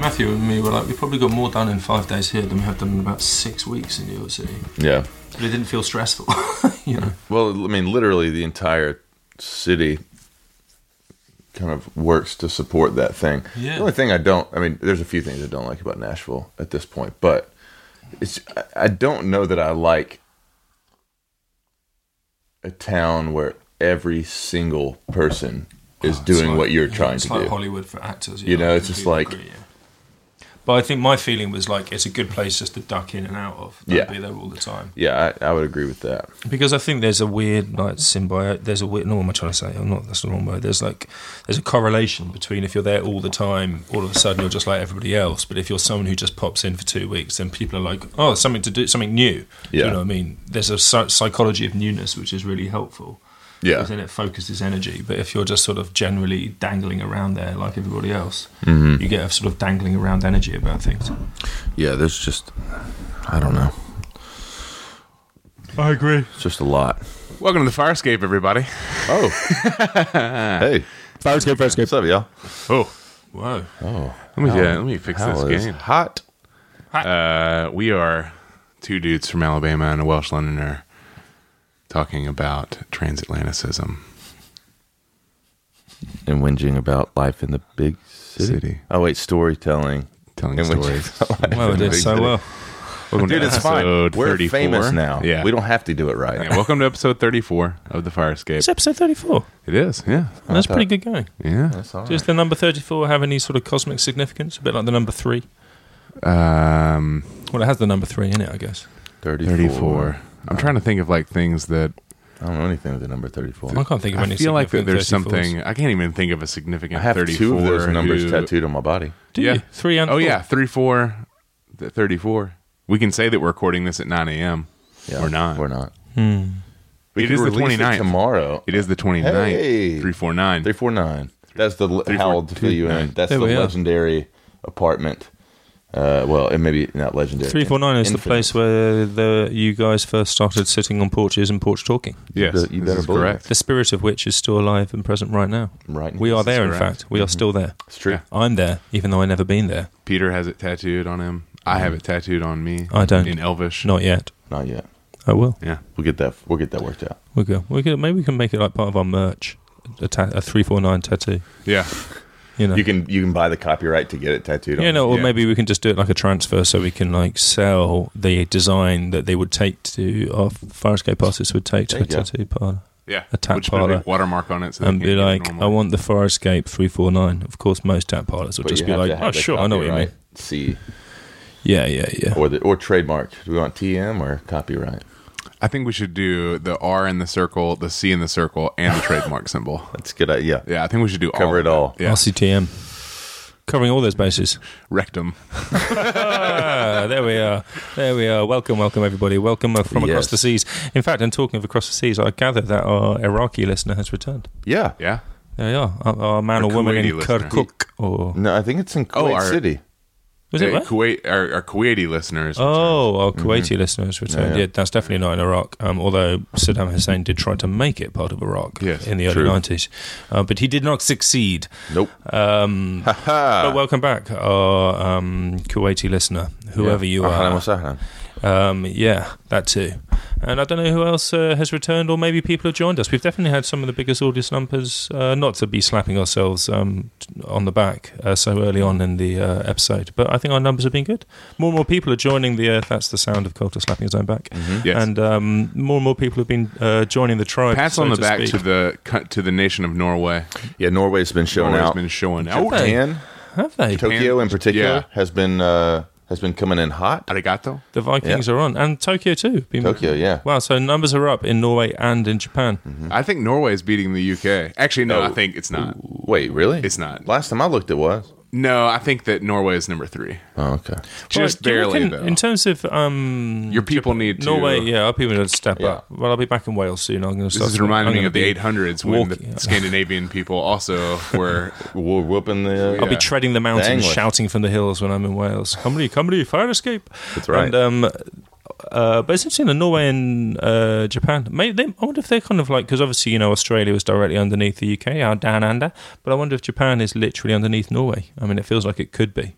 Matthew and me were like, we probably got more done in five days here than we have done in about six weeks in New York City. Yeah. But it didn't feel stressful, you know. Well, I mean, literally, the entire city kind of works to support that thing. Yeah. The only thing I don't, I mean, there's a few things I don't like about Nashville at this point, but it's, I- don't know that I like a town where every single person is oh, It's doing like- what you're yeah, trying it's to like do. Hollywood for actors. You yeah, know, I it's just like- agree, yeah. But I think my feeling was like it's a good place just to duck in and out of. Don't Yeah. be there all the time. Yeah, I, I would agree with that. Because I think there's a weird like symbiote. There's a weird. No, what am I trying to say? I'm not. That's the wrong word. There's like there's a correlation between if you're there all the time, all of a sudden you're just like everybody else. But if you're someone who just pops in for two weeks, then people are like, oh, something to do, something new. Do Yeah. You know what I mean? There's a psychology of newness which is really helpful. Yeah. Because then it focuses energy. But if you're just sort of generally dangling around there like everybody else, Mm-hmm. you get a sort of dangling around energy about things. Yeah, there's just, I don't know. I agree. It's just a lot. Welcome to the fire escape, everybody. Oh. hey. fire escape, fire escape. What's up, y'all? Oh, Whoa. Oh. let me yeah, let me fix this it's game. hot. Uh, we are two dudes from Alabama and a Welsh Londoner talking about transatlanticism. and whinging about life in the big city. City. Oh wait, storytelling. Telling And whinging stories. about life Well, in it the did big so city. well. Welcome Dude, to it's fine. episode We're 34. famous now. Yeah. we don't have to do it right. Yeah, welcome to episode 34 of the Firescape. It's episode 34. It is, yeah. That's thought- pretty good going. Yeah. That's all Does the number 34 have any sort of cosmic significance? A bit like the number 3? Um, Well, it has the number 3 in it, I guess. 34. 34. I'm trying to think of like things that I don't know anything with the number 34. I can't think of I any feel like that significant there's 34s. something I can't even think of a significant I have 34 two of those numbers who- tattooed on my body. Do Yeah. you? 3 and Oh 4? yeah, 34 th- 34. We can say that we're recording this at 9 a.m. Yeah, We're not. We're not. Hmm. We It could is the release it 29th. tomorrow. It is the 29th. Hey. 349. 349. That's the le- Three, to fill you in. That's There the we are. legendary apartment. Uh, well, it may be not legendary. 349 is the place where the you guys first started sitting on porches and porch talking. Yes, You you this better is correct. The spirit of which is still alive and present right now. Right. We are there, in correct. fact. We are still there. It's true. Yeah. I'm there, even though I've never been there. Peter has it tattooed on him. I have it tattooed on me. I don't. In Elvish. Not yet. Not yet. I will. Yeah. We'll get that. We'll get that worked out. We'll go. We could, maybe we can make it like part of our merch. A, ta- a 349 tattoo. Yeah. You know. You can you can buy the copyright to get it tattooed. on Yeah, no, or Yeah. maybe we can just do it like a transfer so we can like sell the design that they would take to uh, our Firescape artists would take to There a you go. tattoo parlor Yeah. A tap Which put a parlor. watermark on it so and be like. I want the Firescape 349. Of course, most tap parlors will But just be like, oh, sure, I know what you mean. copyright C Yeah, yeah, yeah. or the or trademark. Do we want TM or copyright? I think we should do the R in the circle, the C in the circle, and the trademark symbol. That's a good. idea. Yeah, I think we should do Cover all it of that. all. Yeah. RCTM. Covering all those bases. Rectum. ah, there we are. There we are. Welcome, welcome, everybody. Welcome uh, from across Yes. the seas. In fact, and talking of across the seas, I gather that our Iraqi listener has returned. Yeah. Yeah. There you are. Our, our man Our or woman Kuwaiti in listener. Kirkuk. Or, No, I think it's in Oh, our- City. Was it Hey, where? Kuwait, our, our Kuwaiti listeners. Oh, our Kuwaiti listeners returned. Mm-hmm. Yeah, Yeah, yeah. that's definitely not in Iraq. Um, although Saddam Hussein did try to make it part of Iraq Yes, in the early true. 90s. Uh, but he did not succeed. Nope. Um, but welcome back, our um, Kuwaiti listener, whoever you Ahlan wa are. sahlan. Um, yeah, that too. And I don't know who else uh, has returned, or maybe people have joined us. We've definitely had some of the biggest audience numbers. Uh, not to be slapping ourselves um, on the back uh, so early on in the uh, episode, but I think our numbers have been good. More and more people are joining the. Uh, that's the sound of Colter slapping his own back. Yes. And um, more and more people have been uh, joining the tribe. Pats so on the to back speak. to the co- to the nation of Norway. Yeah, Norway's been showing Norway's out. been showing out. Japan, Have they? Tokyo in particular yeah. has been uh, has been coming in hot. Arigato. The Vikings are on, and Tokyo too. Been- Tokyo, yeah. Wow, so numbers are up in Norway and in Japan. Mm-hmm. I think Norway is beating the UK. Actually, no, Oh. I think it's not. Wait, really? It's not. Last time I looked, it was. No, I think that Norway is number three. Oh, okay. Just Well, barely, reckon though. In terms of um, Your people need to. Norway, yeah, our people need to step Yeah. up. Well, I'll be back in Wales soon. I'm going to This is reminding me of the be 800s when the Scandinavian people also were. We're whooping the. I'll be treading the mountains, English. shouting from the hills when I'm in Wales. Comedy, comedy, fire escape. That's right. And um, uh, but it's interesting in Norway and uh, Japan. Maybe they, I wonder if they're kind of like because obviously you know Australia was directly underneath the UK, our down under. But I wonder if Japan is literally underneath Norway. I mean, it feels like it could be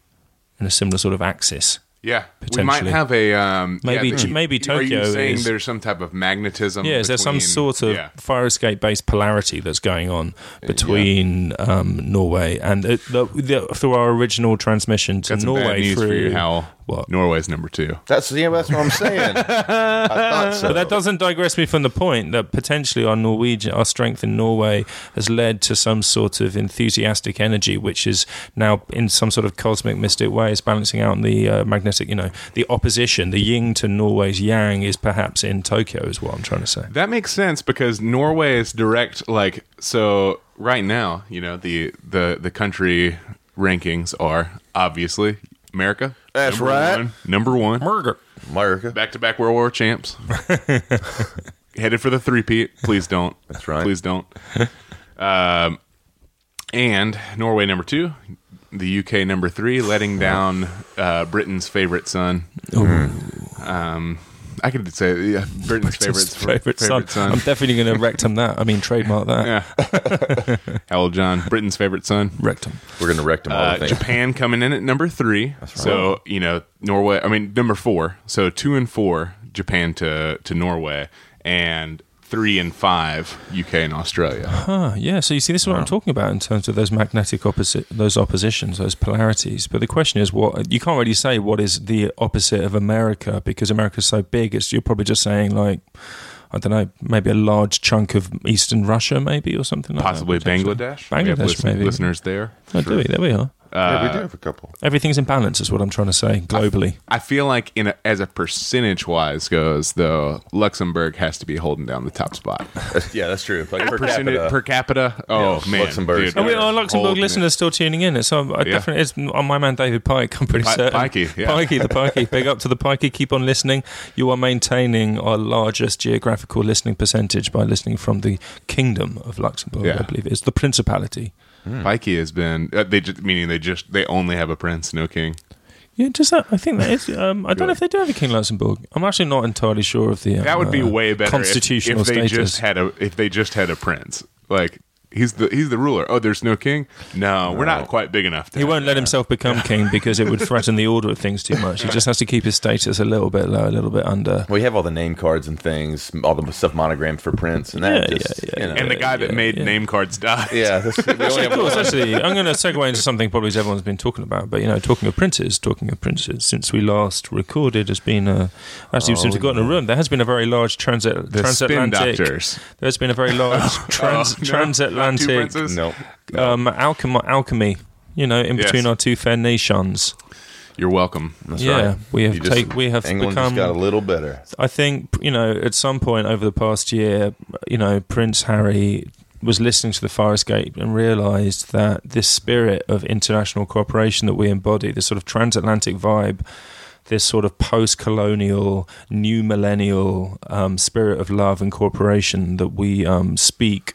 in a similar sort of axis. Yeah, we might have a um, Maybe- yeah, maybe Are you Tokyo saying is- there's some type of magnetism? Yeah, is there some sort of Yeah. fire escape based polarity that's going on between um, Norway and uh, the, the, through our original transmission to bad Norway through you, Hywel. What? Norway's number two. That's yeah, that's what I'm saying. I thought so. But that doesn't digress me from the point that potentially our Norwegian, our strength in Norway has led to some sort of enthusiastic energy, which is now in some sort of cosmic mystic way is balancing out the uh, magnetic, you know, the opposition, the yin to Norway's yang is perhaps in Tokyo, is what I'm trying to say. That makes sense because Norway is direct. Like so, right now, you know the the the country rankings are obviously America. That's number right. One, number one, Murder. America. back to back World War champs. Headed for the three-peat. Please don't. That's right. Please don't. um, and Norway number two, the UK number three, letting down uh, Britain's favorite son. Um, I could say yeah, Britain's, His favorite, favorite, son. I'm definitely going to rectum that. I mean, trademark that. Yeah. Hywel John, Britain's favorite son. Rectum. We're gonna rectum them all. Uh, I think. Japan coming in at number three. So, you know, Norway, I mean, number four. So two and four, Japan to, to Norway, and three and five, UK and Australia. Ah, yeah. So you see, this is what I'm talking about in terms of those magnetic opposite, those oppositions, those polarities. But the question is, what you can't really say what is the opposite of America because America's so big. It's you're probably just saying like, I don't know, maybe a large chunk of Eastern Russia, maybe or something like Possibly that. potentially. Bangladesh. Bangladesh, listen- maybe. Listeners there. Oh, do we? There we are. Yeah, we do have a couple. Everything's in balance, is what I'm trying to say globally. I feel like, in a, as a percentage wise goes, though, Luxembourg has to be holding down the top spot. yeah, that's true. Like per Percentage- capita. per capita. Oh Yeah, man, Luxembourg's Oh, we are Luxembourg holding it. listeners still tuning in. It's um, Yeah. definitely it's on my man David Pike. I'm pretty Pi- certain. Pikey, yeah. Pikey, the Pikey. Big up to the Pikey. Keep on listening. You are maintaining our largest geographical listening percentage by listening from the Kingdom of Luxembourg. Yeah. I believe it's the Principality. Pikey has been. Uh, they just meaning they just they only have a prince, no king. Yeah, just that. I think that is. Um, I don't know if they do have a King Luxembourg. I'm actually not entirely sure of the. Um, That would be uh, way better if- constitutional if, they status. just had a if they just had a prince. Like he's the he's the ruler. Oh, there's no king. No, we're not quite big enough. To He won't let himself become king because it would threaten the order of things too much. He just has to keep his status a little bit low, a little bit under. We have all the name cards and things, all the stuff monogrammed for Prince, and that Yeah, just, yeah, yeah. you know, And the guy that Yeah, made yeah. name cards died. yeah, that's, we only Of have course, one. actually, I'm going to segue into something probably everyone's been talking about. But you know, talking of princes, talking of princes, since we last recorded, has been a actually since we oh, got in a room, there has been a very large transit The spin transatlantic. doctors. There's been a very large oh, trans, Oh, no, transatlantic princes? No, um, alchemy, alchemy. You know, in Yes. between our two fair nations. You're welcome. that's yeah, right. we have You just- take we have England become. just got a little better. I think you know at some point over the past year, you know Prince Harry was listening to the Fire Escape and realised that this spirit of international cooperation that we embody, this sort of transatlantic vibe, this sort of post-colonial, new millennial um, spirit of love and cooperation that we um, speak.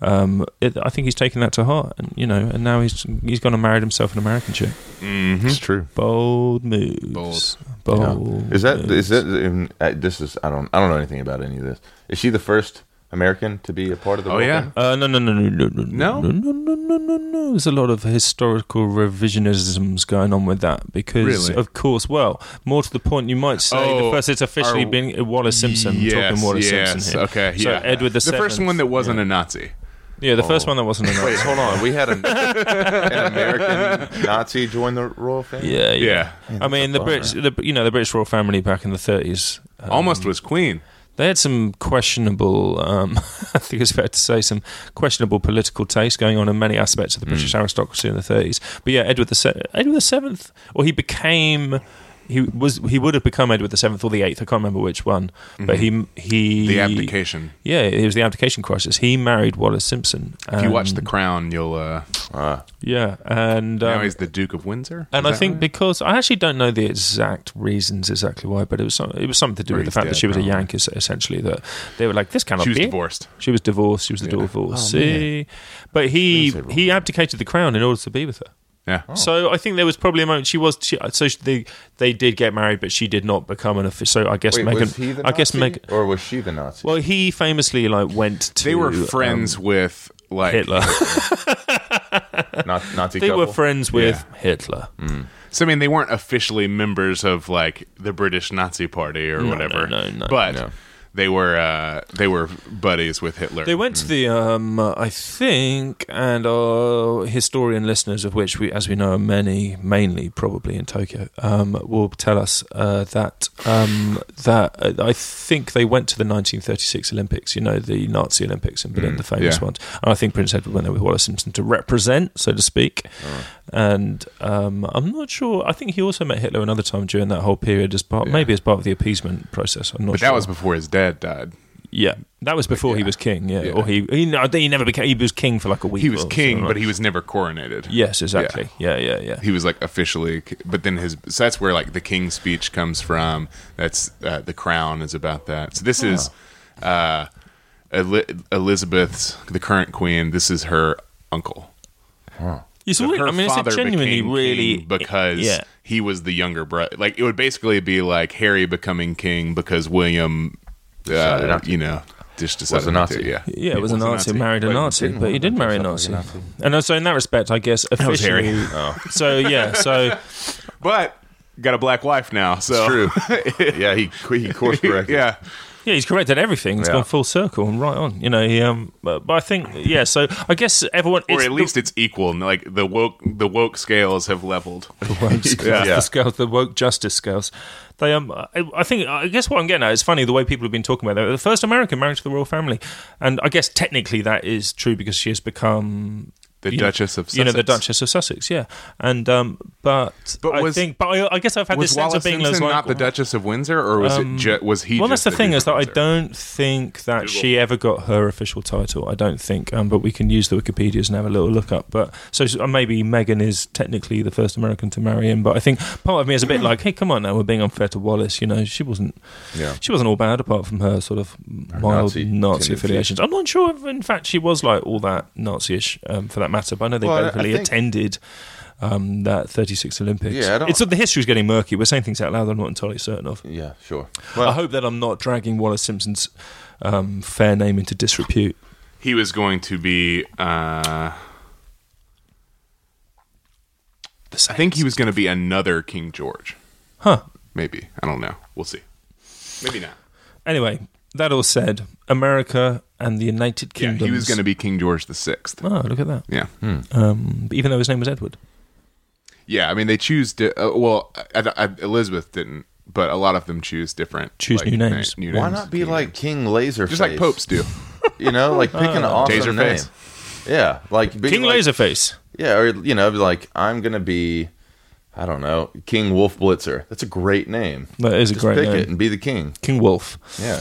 Um, it, I think he's taken that to heart, and you know, and now he's he's gone and married himself an American chick. hmm It's true. Bold moves. Bold. Bold. Is that moves. is that um, uh, this is I don't I don't know anything about any of this. Is she the first American to be a part of the? Oh whole yeah. Uh, no, no, no, no, no, no, No? no, no, no, no, no, no. There's a lot of historical revisionisms going on with that because, Really? of course, well, more to the point, you might say the Oh, first it's officially are- been Wallis Simpson. Yes, talking Wallis yes, Simpson here. Okay. So yeah. Edward the the first one that wasn't yeah. a Nazi. Yeah, the first Oh. one that wasn't a Nazi. Wait, hold on. We had an, an American Nazi join the royal family. Yeah, yeah. Yeah. I mean, the bummer. Brits, the, you know, the British royal family back in the 30s. um, Almost was queen. They had some questionable, um, I think it's fair to say, some questionable political taste going on in many aspects of the British aristocracy in the 30s. But yeah, Edward the Se- Edward the Seventh, or he became he was he would have become Edward the Seventh or the Eighth. I can't remember which one, but he he The abdication. Yeah, it was the abdication crisis. He married Wallis Simpson. If you watch The Crown, you'll. Uh, Ah, yeah, and now um, he's the Duke of Windsor. and I think right? because I actually don't know the exact reasons exactly why, but it was some, it was something to do Or with the he's fact that she was a probably. Yankee, es- essentially. That they were like, this cannot she was be. divorced. She was divorced. She was the Yeah. divorcee. but he he abdicated the crown in order to be with her. Yeah. So I think there was probably a moment she was. She, so she, they they did get married, but she did not become an official. So I guess wait, Meghan. was he the I guess Meghan. or was she the Nazi? Well, he famously like went to. They were friends um, with like Hitler. Not Nazi they couple? were friends with Yeah. Hitler. So I mean, they weren't officially members of like the British Nazi Party or No, whatever. no, no, no, but no. They were uh, they were buddies with Hitler. They went to the, um, I think, and our historian listeners, of which we, as we know, are many, mainly probably in Tokyo, um, will tell us uh, that um, that uh, I think they went to the 1936 Olympics. You know, the Nazi Olympics in Berlin, the famous yeah. ones. And I think Prince Edward went there with Wallis Simpson to represent, so to speak. And um, I'm not sure. I think he also met Hitler another time during that whole period, as part, Yeah. maybe as part of the appeasement process. I'm not but sure. that was before his dad died. Yeah, that was before he was king. Yeah, Yeah. or he he, no, he never became. He was king for like a week. He was king, but he was never coronated. yes, exactly. Yeah, yeah, yeah. He was like officially, but then his so that's where like the king's speech comes from. That's uh, the crown is about that. So this is uh, Eli- Elizabeth's the current queen. This is her uncle. It's So really, her I mean, it's father genuinely became really king because yeah. he was the younger brother. Like it would basically be like Harry becoming king because William, Decided uh, you know, just decided a not to, Nazi. Yeah, Yeah, it was, a Nazi, married a But Nazi, didn't but he did to marry a dress Nazi. up like a Nazi. And also in that respect, I guess was officially. Harry. Oh, So yeah, so But got a black wife now, so true. yeah, he he course corrected. yeah. Yeah, he's corrected everything. It's Yeah. gone full circle and right on. You know, he um, but, but I think yeah. So I guess everyone, Or it's at the- least it's equal. Like the woke, the woke scales have leveled. woke scales, Yeah. the scales, the woke justice scales. They um, I, I think I guess what I'm getting at is funny the way people have been talking about it. The first American married to the royal family, and I guess technically that is true because she has become The you know- Duchess of Sussex. you know the Duchess of Sussex, yeah. And um, but But I think, but I, I guess I've had Was this sense Wallis of being Simpson like, not the Duchess of Windsor, or was Um, it? Ju- was he? well, just that's the thing Duke is that I don't think that she ever got her official title. I don't think, um, but we can use the Wikipedia's and have a little look up. But so uh, maybe Meghan is technically the first American to marry him. But I think part of me is a bit like, hey, come on now, we're being unfair to Wallis. You know, she wasn't, Yeah. she wasn't all bad apart from her sort of mild Nazi Nazi, affiliations. I'm not sure if, in fact, she was like all that Nazi-ish um, for that matter. But I know they Well, I- both really think- attended. Um, that 36 Olympics. Yeah, I don't- it's the history's getting murky. We're saying things out loud. I'm not entirely certain of. Yeah, sure. Well, I hope that I'm not dragging Wallis Simpson's um, fair name into disrepute. he was going to be. Uh, I think he was going to be another King George. Huh. Maybe I don't know. We'll see. Maybe not. Anyway, that all said, America and the United Yeah, Kingdom. he was going to be King George the Sixth. Oh, look at that. Yeah, Um, even though his name was Edward. yeah. I mean, they choose. Di- uh, well, I, I, Elizabeth didn't, but a lot of them choose different. Choose like, new names. na- new Why names, not be king like names. King Laserface? just like popes do? You know, like pick an awesome name. Yeah, like be King like, Laserface. Yeah, or you know, like I'm gonna be, I don't know, King Wolf Blitzer. That's a great name. That is a Just great pick name. it and be the king. King Wolf. Yeah,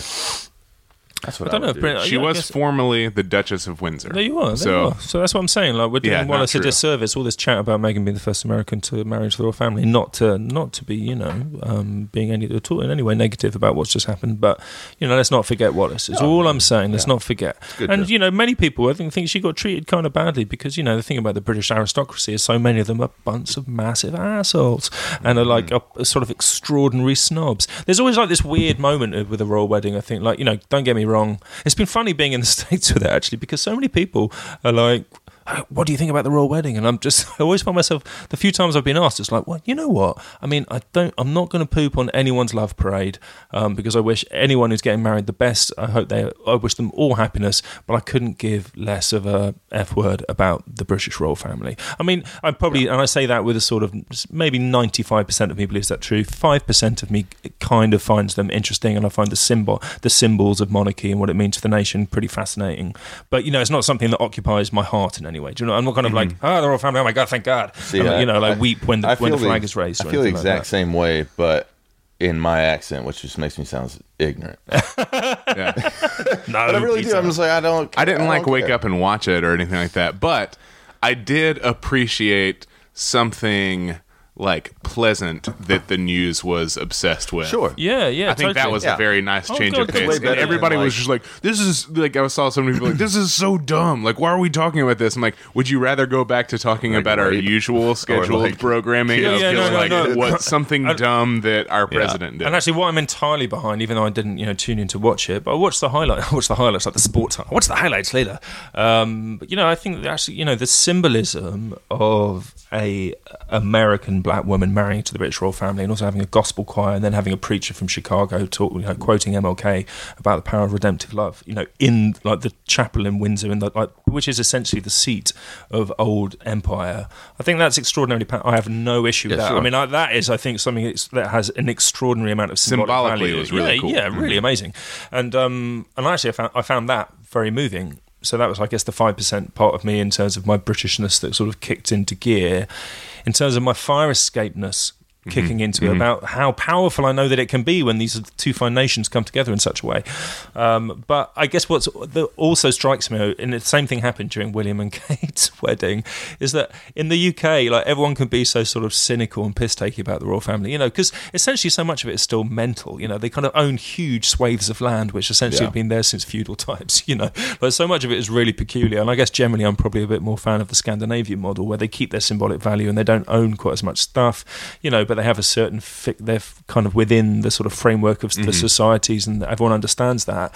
that's what I don't know would if do. She yeah, was guess- formerly the Duchess of Windsor. There you are. There so you are. So that's what I'm saying. Like we're doing Yeah, not Wallis a disservice. All this chat about Meghan being the first American to marry into the royal family, not to not to be you know um, being any at all in any way negative about what's just happened. But you know, let's not forget Wallis. Is all I'm saying. Let's not forget. And to- you know, many people I think think she got treated kind of badly because you know the thing about the British aristocracy is so many of them are bunch of massive assholes and are like a, a sort of extraordinary snobs. There's always like this weird moment with a royal wedding. I think like you know, don't get me wrong. It's been funny being in the states with it actually because so many people are like. "Oh, What do you think about the royal wedding? And I'm just, I always find myself, the few times I've been asked, it's like, well, you know what? I mean, I don't, I'm not going to poop on anyone's love parade um, because I wish anyone who's getting married the best. I hope they, I wish them all happiness, but I couldn't give less of a F word about the British royal family. I mean, I probably, and I say that with a sort of maybe 95% of me believes that true. 5% of me kind of finds them interesting, and I find the symbol, the symbols of monarchy and what it means for the nation pretty fascinating. But, you know, it's not something that occupies my heart in any anyway. Do you know? I'm not kind of like, oh, the royal family. Oh my god, thank God. See, And, I- you know, like I- weep when the when the feel flag is raised. I feel the exact like same way, but in my accent, which just makes me sound ignorant. Yeah. No, But I really do. I'm just like I don't. I didn't like don't wake care. up and watch it or anything like that, but I did appreciate something like pleasant that the news was obsessed with. Sure. Yeah, yeah. I think that was Yeah. a very nice Oh, change God, of pace. And everybody than, was just like, "This is like." I saw some people like, "This is so dumb." Like, why are we talking about this? I'm like, would you rather go back to talking Like about our usual scheduled like- programming Yeah, of yeah, no, no, like no. what something I- dumb that our president did? And actually, what I'm entirely behind, even though I didn't, you know, tune in to watch it, but I watched the highlight. I watched the highlights, like the sports. I watched the highlights later. Um, but, you know, I think that actually, you know, the symbolism of a American black woman marrying to the British royal family, and also having a gospel choir, and then having a preacher from Chicago talk, you know, quoting MLK about the power of redemptive love. You know, in like the chapel in Windsor, in the, like, which is essentially the seat of old empire. I think that's extraordinarily. Pa- I have no issue with Yeah, that. sure. I mean, I, that is, I think, something that has an extraordinary amount of symbolic Symbolically, value. it was really yeah, cool. Yeah, really amazing. And um, and actually, I found I found that very moving. So that was, I guess, the five percent part of me in terms of my Britishness that sort of kicked into gear. In terms of my fire escapeness kicking into it, about how powerful I know that it can be when these two fine nations come together in such a way. Um, but I guess what also strikes me, and the same thing happened during William and Kate's wedding, is that in the UK, like everyone can be so sort of cynical and piss takey about the royal family, you know, because essentially so much of it is still mental. You know, they kind of own huge swathes of land, which essentially Yeah. have been there since feudal times. You know, but so much of it is really peculiar. And I guess generally, I'm probably a bit more fan of the Scandinavian model, where they keep their symbolic value and they don't own quite as much stuff. You know, but they have a certain fi- they're kind of within the sort of framework of the mm-hmm. societies, and everyone understands that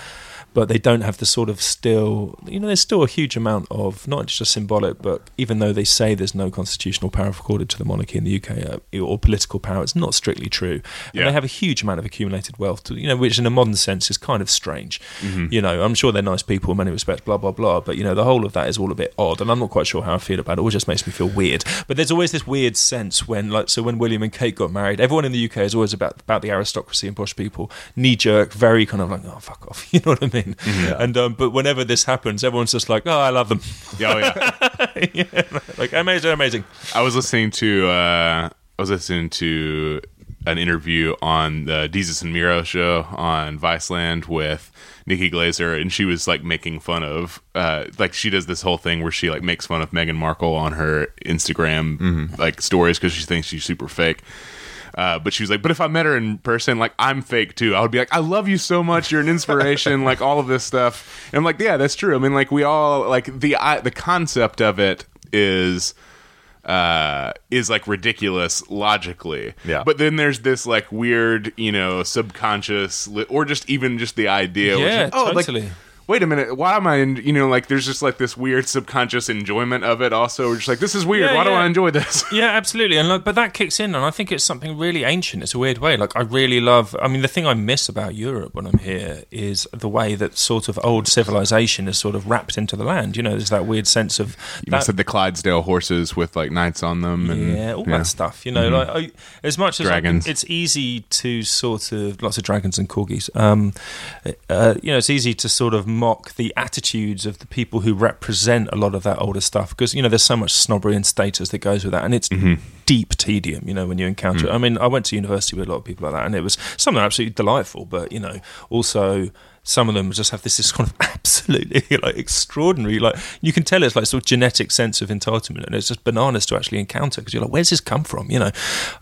but they don't have the sort of still, you know, there's still a huge amount of not just symbolic, but even though they say there's no constitutional power accorded to the monarchy in the UK uh, or political power, it's not strictly true. Yeah. And they have a huge amount of accumulated wealth, to, you know, which in a modern sense is kind of strange. Mm-hmm. You know, I'm sure they're nice people in many respects, blah, blah, blah, but, you know, the whole of that is all a bit odd, and I'm not quite sure how I feel about it. It all just makes me feel weird. But there's always this weird sense when, like, so when William and Kate got married, everyone in the UK is always about, about the aristocracy and posh people, knee jerk, very kind of like, oh, fuck off. You know what I mean? And, um, but whenever this happens, everyone's just like, oh, I love them. Yeah, oh, yeah. yeah, like, amazing, amazing. I was listening to uh, I was listening to an interview on the Desus and Mero show on Viceland with Nikki Glazer, and she was like making fun of uh, like she does this whole thing where she like makes fun of Meghan Markle on her Instagram like stories because she thinks she's super fake. Uh, but she was like, but if I met her in person, like I'm fake too. I would be like, I love you so much. You're an inspiration. like all of this stuff. And I'm like, yeah, that's true. I mean, like we all like the I, the concept of it is uh is like ridiculous logically Yeah. but then there's this like weird you know subconscious li- or just even just the idea which Yeah, is, oh like totally. Wait a minute why am i in, you know like there's just like this weird subconscious enjoyment of it also we're just like this is weird Yeah, why do i enjoy this Yeah, absolutely. And like, but that kicks in, and I think it's something really ancient. It's a weird way. Like, I really love. I mean, the thing I miss about Europe when I'm here is the way that sort of old civilization is sort of wrapped into the land. You know, there's that weird sense of you that, must have the clydesdale horses with like knights on them and yeah, all that stuff. You know, like I, as much as Dragons. I, it's easy to sort of lots of dragons and corgis. Um, uh, you know, it's easy to sort of mock the attitudes of the people who represent a lot of that older stuff because you know there's so much snobbery and status that goes with that, and it's deep tedium. You know, when you encounter. it. I mean, I went to university with a lot of people like that, and it was some of them absolutely delightful, but you know, also some of them just have this, this kind of absolutely like extraordinary like you can tell it's like sort of genetic sense of entitlement and it's just bananas to actually encounter because you're like where's this come from you know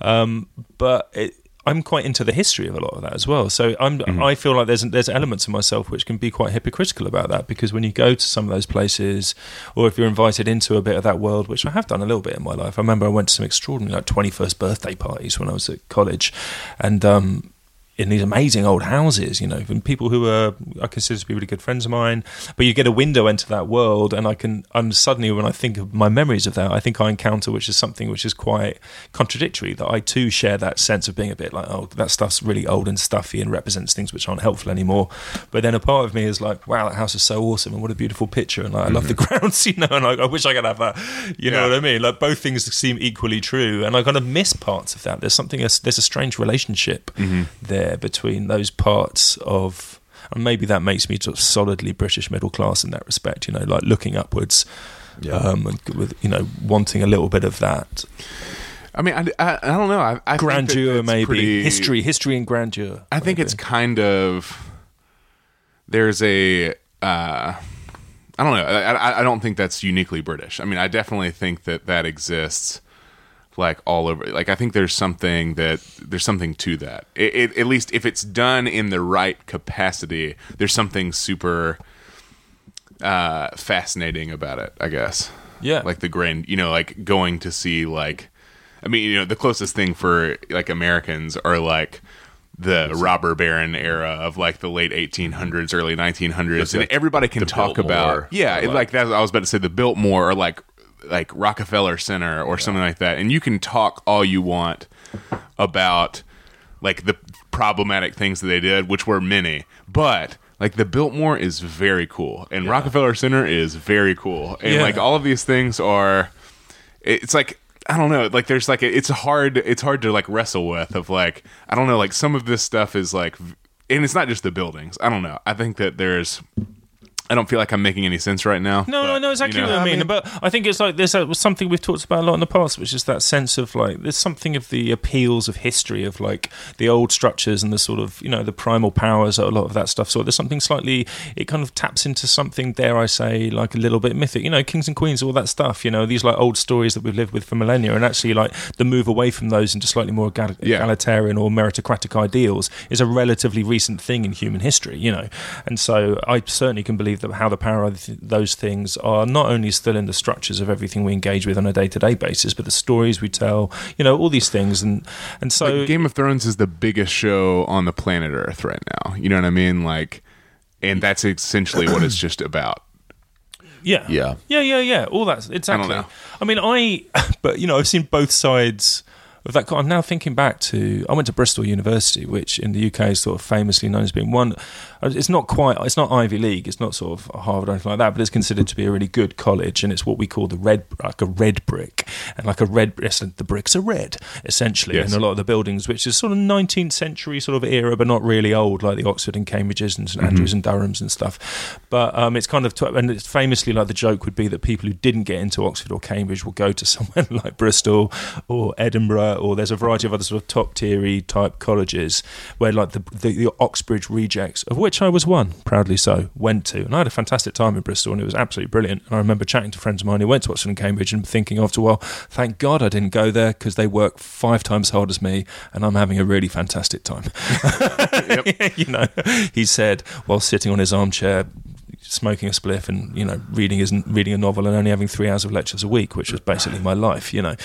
um, but it, I'm quite into the history of a lot of that as well. So I'm I feel like there's there's elements of myself which can be quite hypocritical about that because when you go to some of those places or if you're invited into a bit of that world, which I have done a little bit in my life. I remember I went to some extraordinary like 21st birthday parties when I was at college and um in these amazing old houses, you know, and people who are I consider to be really good friends of mine. But you get a window into that world, and I can. And suddenly, when I think of my memories of that, I think I encounter which is something which is quite contradictory. That I too share that sense of being a bit like, oh, that stuff's really old and stuffy and represents things which aren't helpful anymore. But then a part of me is like, wow, that house is so awesome, and what a beautiful picture, and like, I love the mm-hmm. grounds, you know, and I, I wish I could have that. You know what I mean? Like both things seem equally true, and I kind of miss parts of that. There's something there's a strange relationship mm-hmm. there between those parts of, and maybe that makes me sort of solidly British middle class in that respect. You know, like looking upwards. Yeah. um, and with you know wanting a little bit of that I mean, I, I, I don't know. I, I that grandeur, it's maybe pretty- history, history and grandeur. I think it's kind of there's a uh, I don't know. I, I don't think that's uniquely British. I mean, I definitely think that that exists like all over. Like I think there's something that there's something to that. It, it, at least if it's done in the right capacity, there's something super uh, fascinating about it. I guess. Yeah. Like the grand, you know, like going to see like, I mean, you know, the closest thing for like Americans are like the robber baron era of like the late 1800s, early 1900s, and everybody can talk Biltmore, about, yeah, like- like that. I was about to say the Biltmore or like like Rockefeller Center or something like that, and you can talk all you want about like the problematic things that they did, which were many, but like the Biltmore is very cool, and Rockefeller Center is very cool, and Yeah. like all of these things are. It's like I don't know, like there's like a, it's hard, it's hard to like wrestle with. Of like I don't know, like some of this stuff is like, and it's not just the buildings. I don't know. I think that there's. I don't feel like I'm making any sense right now. No, no, but, no, exactly you know, what I mean. But I think it's like there's a, something we've talked about a lot in the past, which is that sense of like there's something of the appeals of history of like the old structures and the sort of you know the primal powers a lot of that stuff. So there's something slightly it kind of taps into something dare I say like a little bit mythic. You know, kings and queens, all that stuff. You know, these like old stories that we've lived with for millennia, and actually like the move away from those into slightly more egal- Yeah. egalitarian or meritocratic ideals is a relatively recent thing in human history. You know, and so I certainly can believe that how the power of th- those things are not only still in the structures of everything we engage with on a day to day basis, but the stories we tell. You know, all these things, and and so like Game of Thrones is the biggest show on the planet Earth right now. You know what I mean? Like, and that's essentially what it's just about. Yeah. Yeah. Yeah, yeah, yeah. All that exactly. know. I mean, I but you know, I've seen both sides of that. I'm now thinking back to I went to Bristol University, which in the UK is sort of famously known as being one. uh, It's not quite. It's not Ivy League. It's not sort of Harvard or anything like that. But it's considered to be a really good college, and it's what we call the red, like a red brick, and like a red. The bricks are red, essentially, Yes. in a lot of the buildings, which is sort of 19th century sort of era, but not really old, like the Oxford and Cambridges and St Andrews and Durhams and stuff. But um, it's kind of, and it's famously like the joke would be that people who didn't get into Oxford or Cambridge will go to somewhere like Bristol or Edinburgh, Uh, or there's a variety of other sort of top tiery type colleges where like the, the, the Oxbridge rejects, of which I was one, proudly so, went to. And I had a fantastic time in Bristol and it was absolutely brilliant. And I remember chatting to friends of mine who went to Oxford and Cambridge and thinking after a while, thank God I didn't go there because they work five times hard as me and I'm having a really fantastic time. you know, he said while sitting on his armchair, smoking a spliff and you know reading his reading a novel and only having three hours of lectures a week, which was basically my life. You know,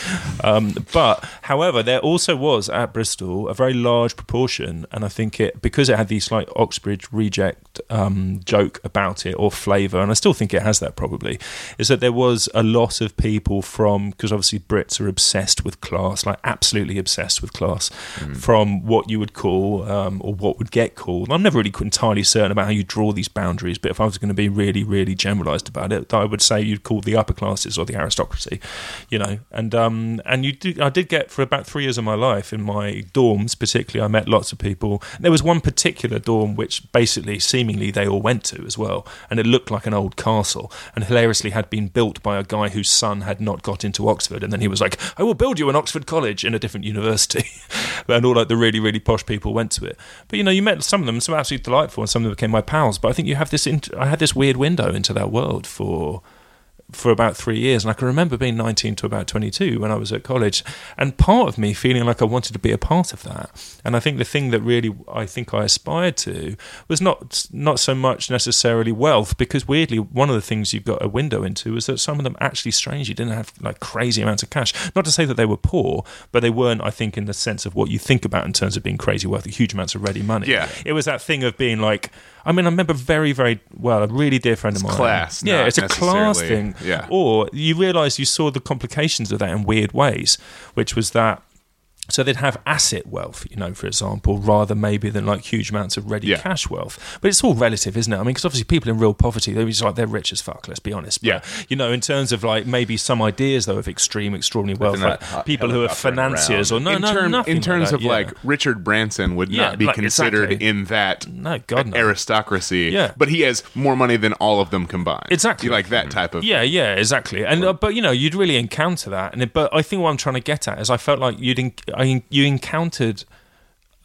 um, but however, there also was at Bristol a very large proportion, and I think it because it had the slight Oxbridge reject um, joke about it or flavour, and I still think it has that probably, is that there was a lot of people from because obviously Brits are obsessed with class, like absolutely obsessed with class, from what you would call um, or what would get called. I'm never really entirely certain about how you draw these boundaries, but if I was going to be really, really generalised about it, that I would say you'd call the upper classes or the aristocracy, you know. And um, and you do, I did get for about three years of my life in my dorms, particularly, I met lots of people. There was one particular dorm which basically, seemingly, they all went to as well, and it looked like an old castle, and hilariously had been built by a guy whose son had not got into Oxford, and then he was like, "I will build you an Oxford college in a different university," and all like the really, really posh people went to it. But you know, you met some of them, some absolutely delightful, and some of them became my pals. But I think you have this. Int- I had this weird window into that world for for about three years. And I can remember being 19 to about 22 when I was at college, and part of me feeling like I wanted to be a part of that. And I think the thing that really I think I aspired to was not not so much necessarily wealth, because weirdly, one of the things you got a window into was that some of them actually strangely didn't have like crazy amounts of cash. Not to say that they were poor, but they weren't, I think, in the sense of what you think about in terms of being crazy wealthy, huge amounts of ready money. Yeah. It was that thing of being like, I mean, I remember very, very well, a really dear friend of mine. class, Yeah, it's a class thing. yeah. Or you realise you saw the complications of that in weird ways, which was that So they'd have asset wealth, you know, for example, rather maybe than like huge amounts of ready Yeah. cash wealth. But it's all relative, isn't it? I mean, because obviously people in real poverty, they're just like they're rich as fuck. Let's be honest. But, Yeah. You know, in terms of like maybe some ideas though of extreme, extraordinary wealth, like hot- people who are helicoptering financiers or around. no, in, no, term- nothing in terms that, of yeah. like Richard Branson would Yeah, not be like, considered exactly. in that No, God, no. aristocracy. Yeah. but he has more money than all of them combined. Exactly. like that type of. Yeah, yeah, exactly. And uh, but you know, you'd really encounter that. And it, but I think what I'm trying to get at is, I felt like you'd en- I, you encountered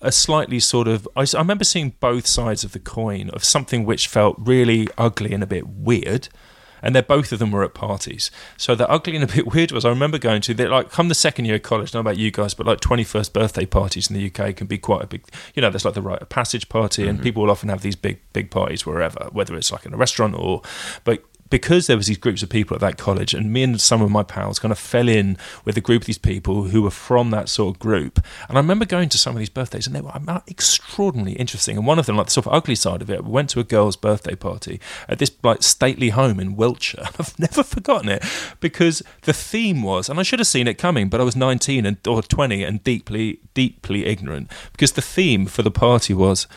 a slightly sort of. I remember seeing both sides of the coin of something which felt really ugly and a bit weird. And they're both of them were at parties. So the ugly and a bit weird was I remember going to they're like come the second year of college, don't about you guys, but like twenty first birthday parties in the UK can be quite a big you know, there's like the rite of passage party and mm-hmm. people will often have these big big parties wherever, whether it's like in a restaurant or but because there was these groups of people at that college and me and some of my pals kind of fell in with a group of these people who were from that sort of group. And i remember going to some of these birthdays and they were um, extraordinarily interesting. And one of them like the sort of ugly side of it we went to a girl's birthday party at this like stately home in wiltshire. I've never forgotten it because the theme was and i should have seen it coming but i was 19 and or 20 and deeply deeply ignorant because the theme for the party was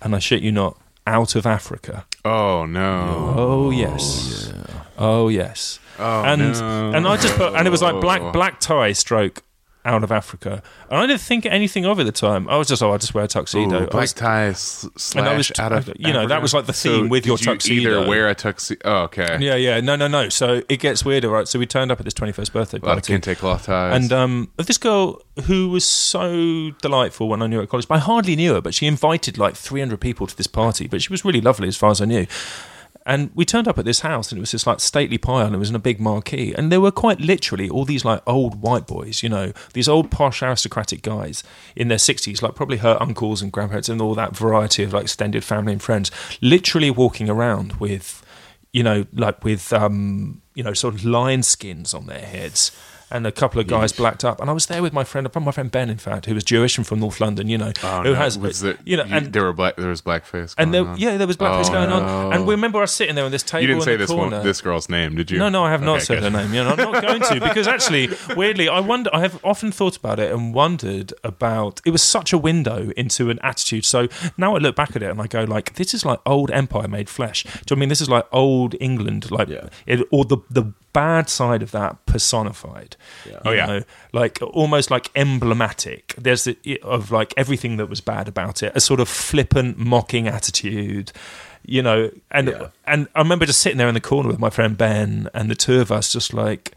and i shit you not out of africa Oh no. Oh yes. Oh yes. Oh, and no. and I just put and it was like black black tie stroke out of Africa. And I didn't think anything of it at the time. I was just oh I just wear a tuxedo. Ooh, I black was- tie slash And I was- out of you know, that was like the So theme with your you tuxedo. Either wear a tuxedo. Oh, okay. yeah, yeah, no, no, no. So it gets weirder, right? So we turned up at this twenty first birthday party. A lot of kente cloth ties. And um, this girl who was so delightful when I knew her at college, but I hardly knew her, but she invited like 300 people to this party, but she was really lovely as far as I knew. And we turned up at this house, and it was this like stately pile, and it was in a big marquee. And there were quite literally all these like old white boys, you know, these old posh aristocratic guys in their 60s, like probably her uncles and grandparents and all that variety of like extended family and friends, literally walking around with you know, like with um, you know, sort of lion skins on their heads. And a couple of guys blacked up, and I was there with my friend, my friend Ben, in fact, who was Jewish and from North London, you know, Oh, who no. has, was there, you know, you- and there were black. There was blackface. and there, on? yeah, there was blackface Oh, going on, and oh. we remember us sitting there on this table. You didn't in say the this corner. one, this girl's name, did you? No, no, I have not Okay, said good. her name. You know, I'm not going to because actually, weirdly, I wonder. I have often thought about it and wondered about. It was such a window into an attitude. So now I look back at it and I go, like, this is like old empire made flesh. Do you know I mean? This is like old England, like, Yeah. it, or the the bad side of that personified. Yeah. You Oh, yeah. know, like almost like emblematic. There's the, of like everything that was bad about it. A sort of flippant, mocking attitude. You know, and Yeah. and I remember just sitting there in the corner with my friend Ben and the two of us, just like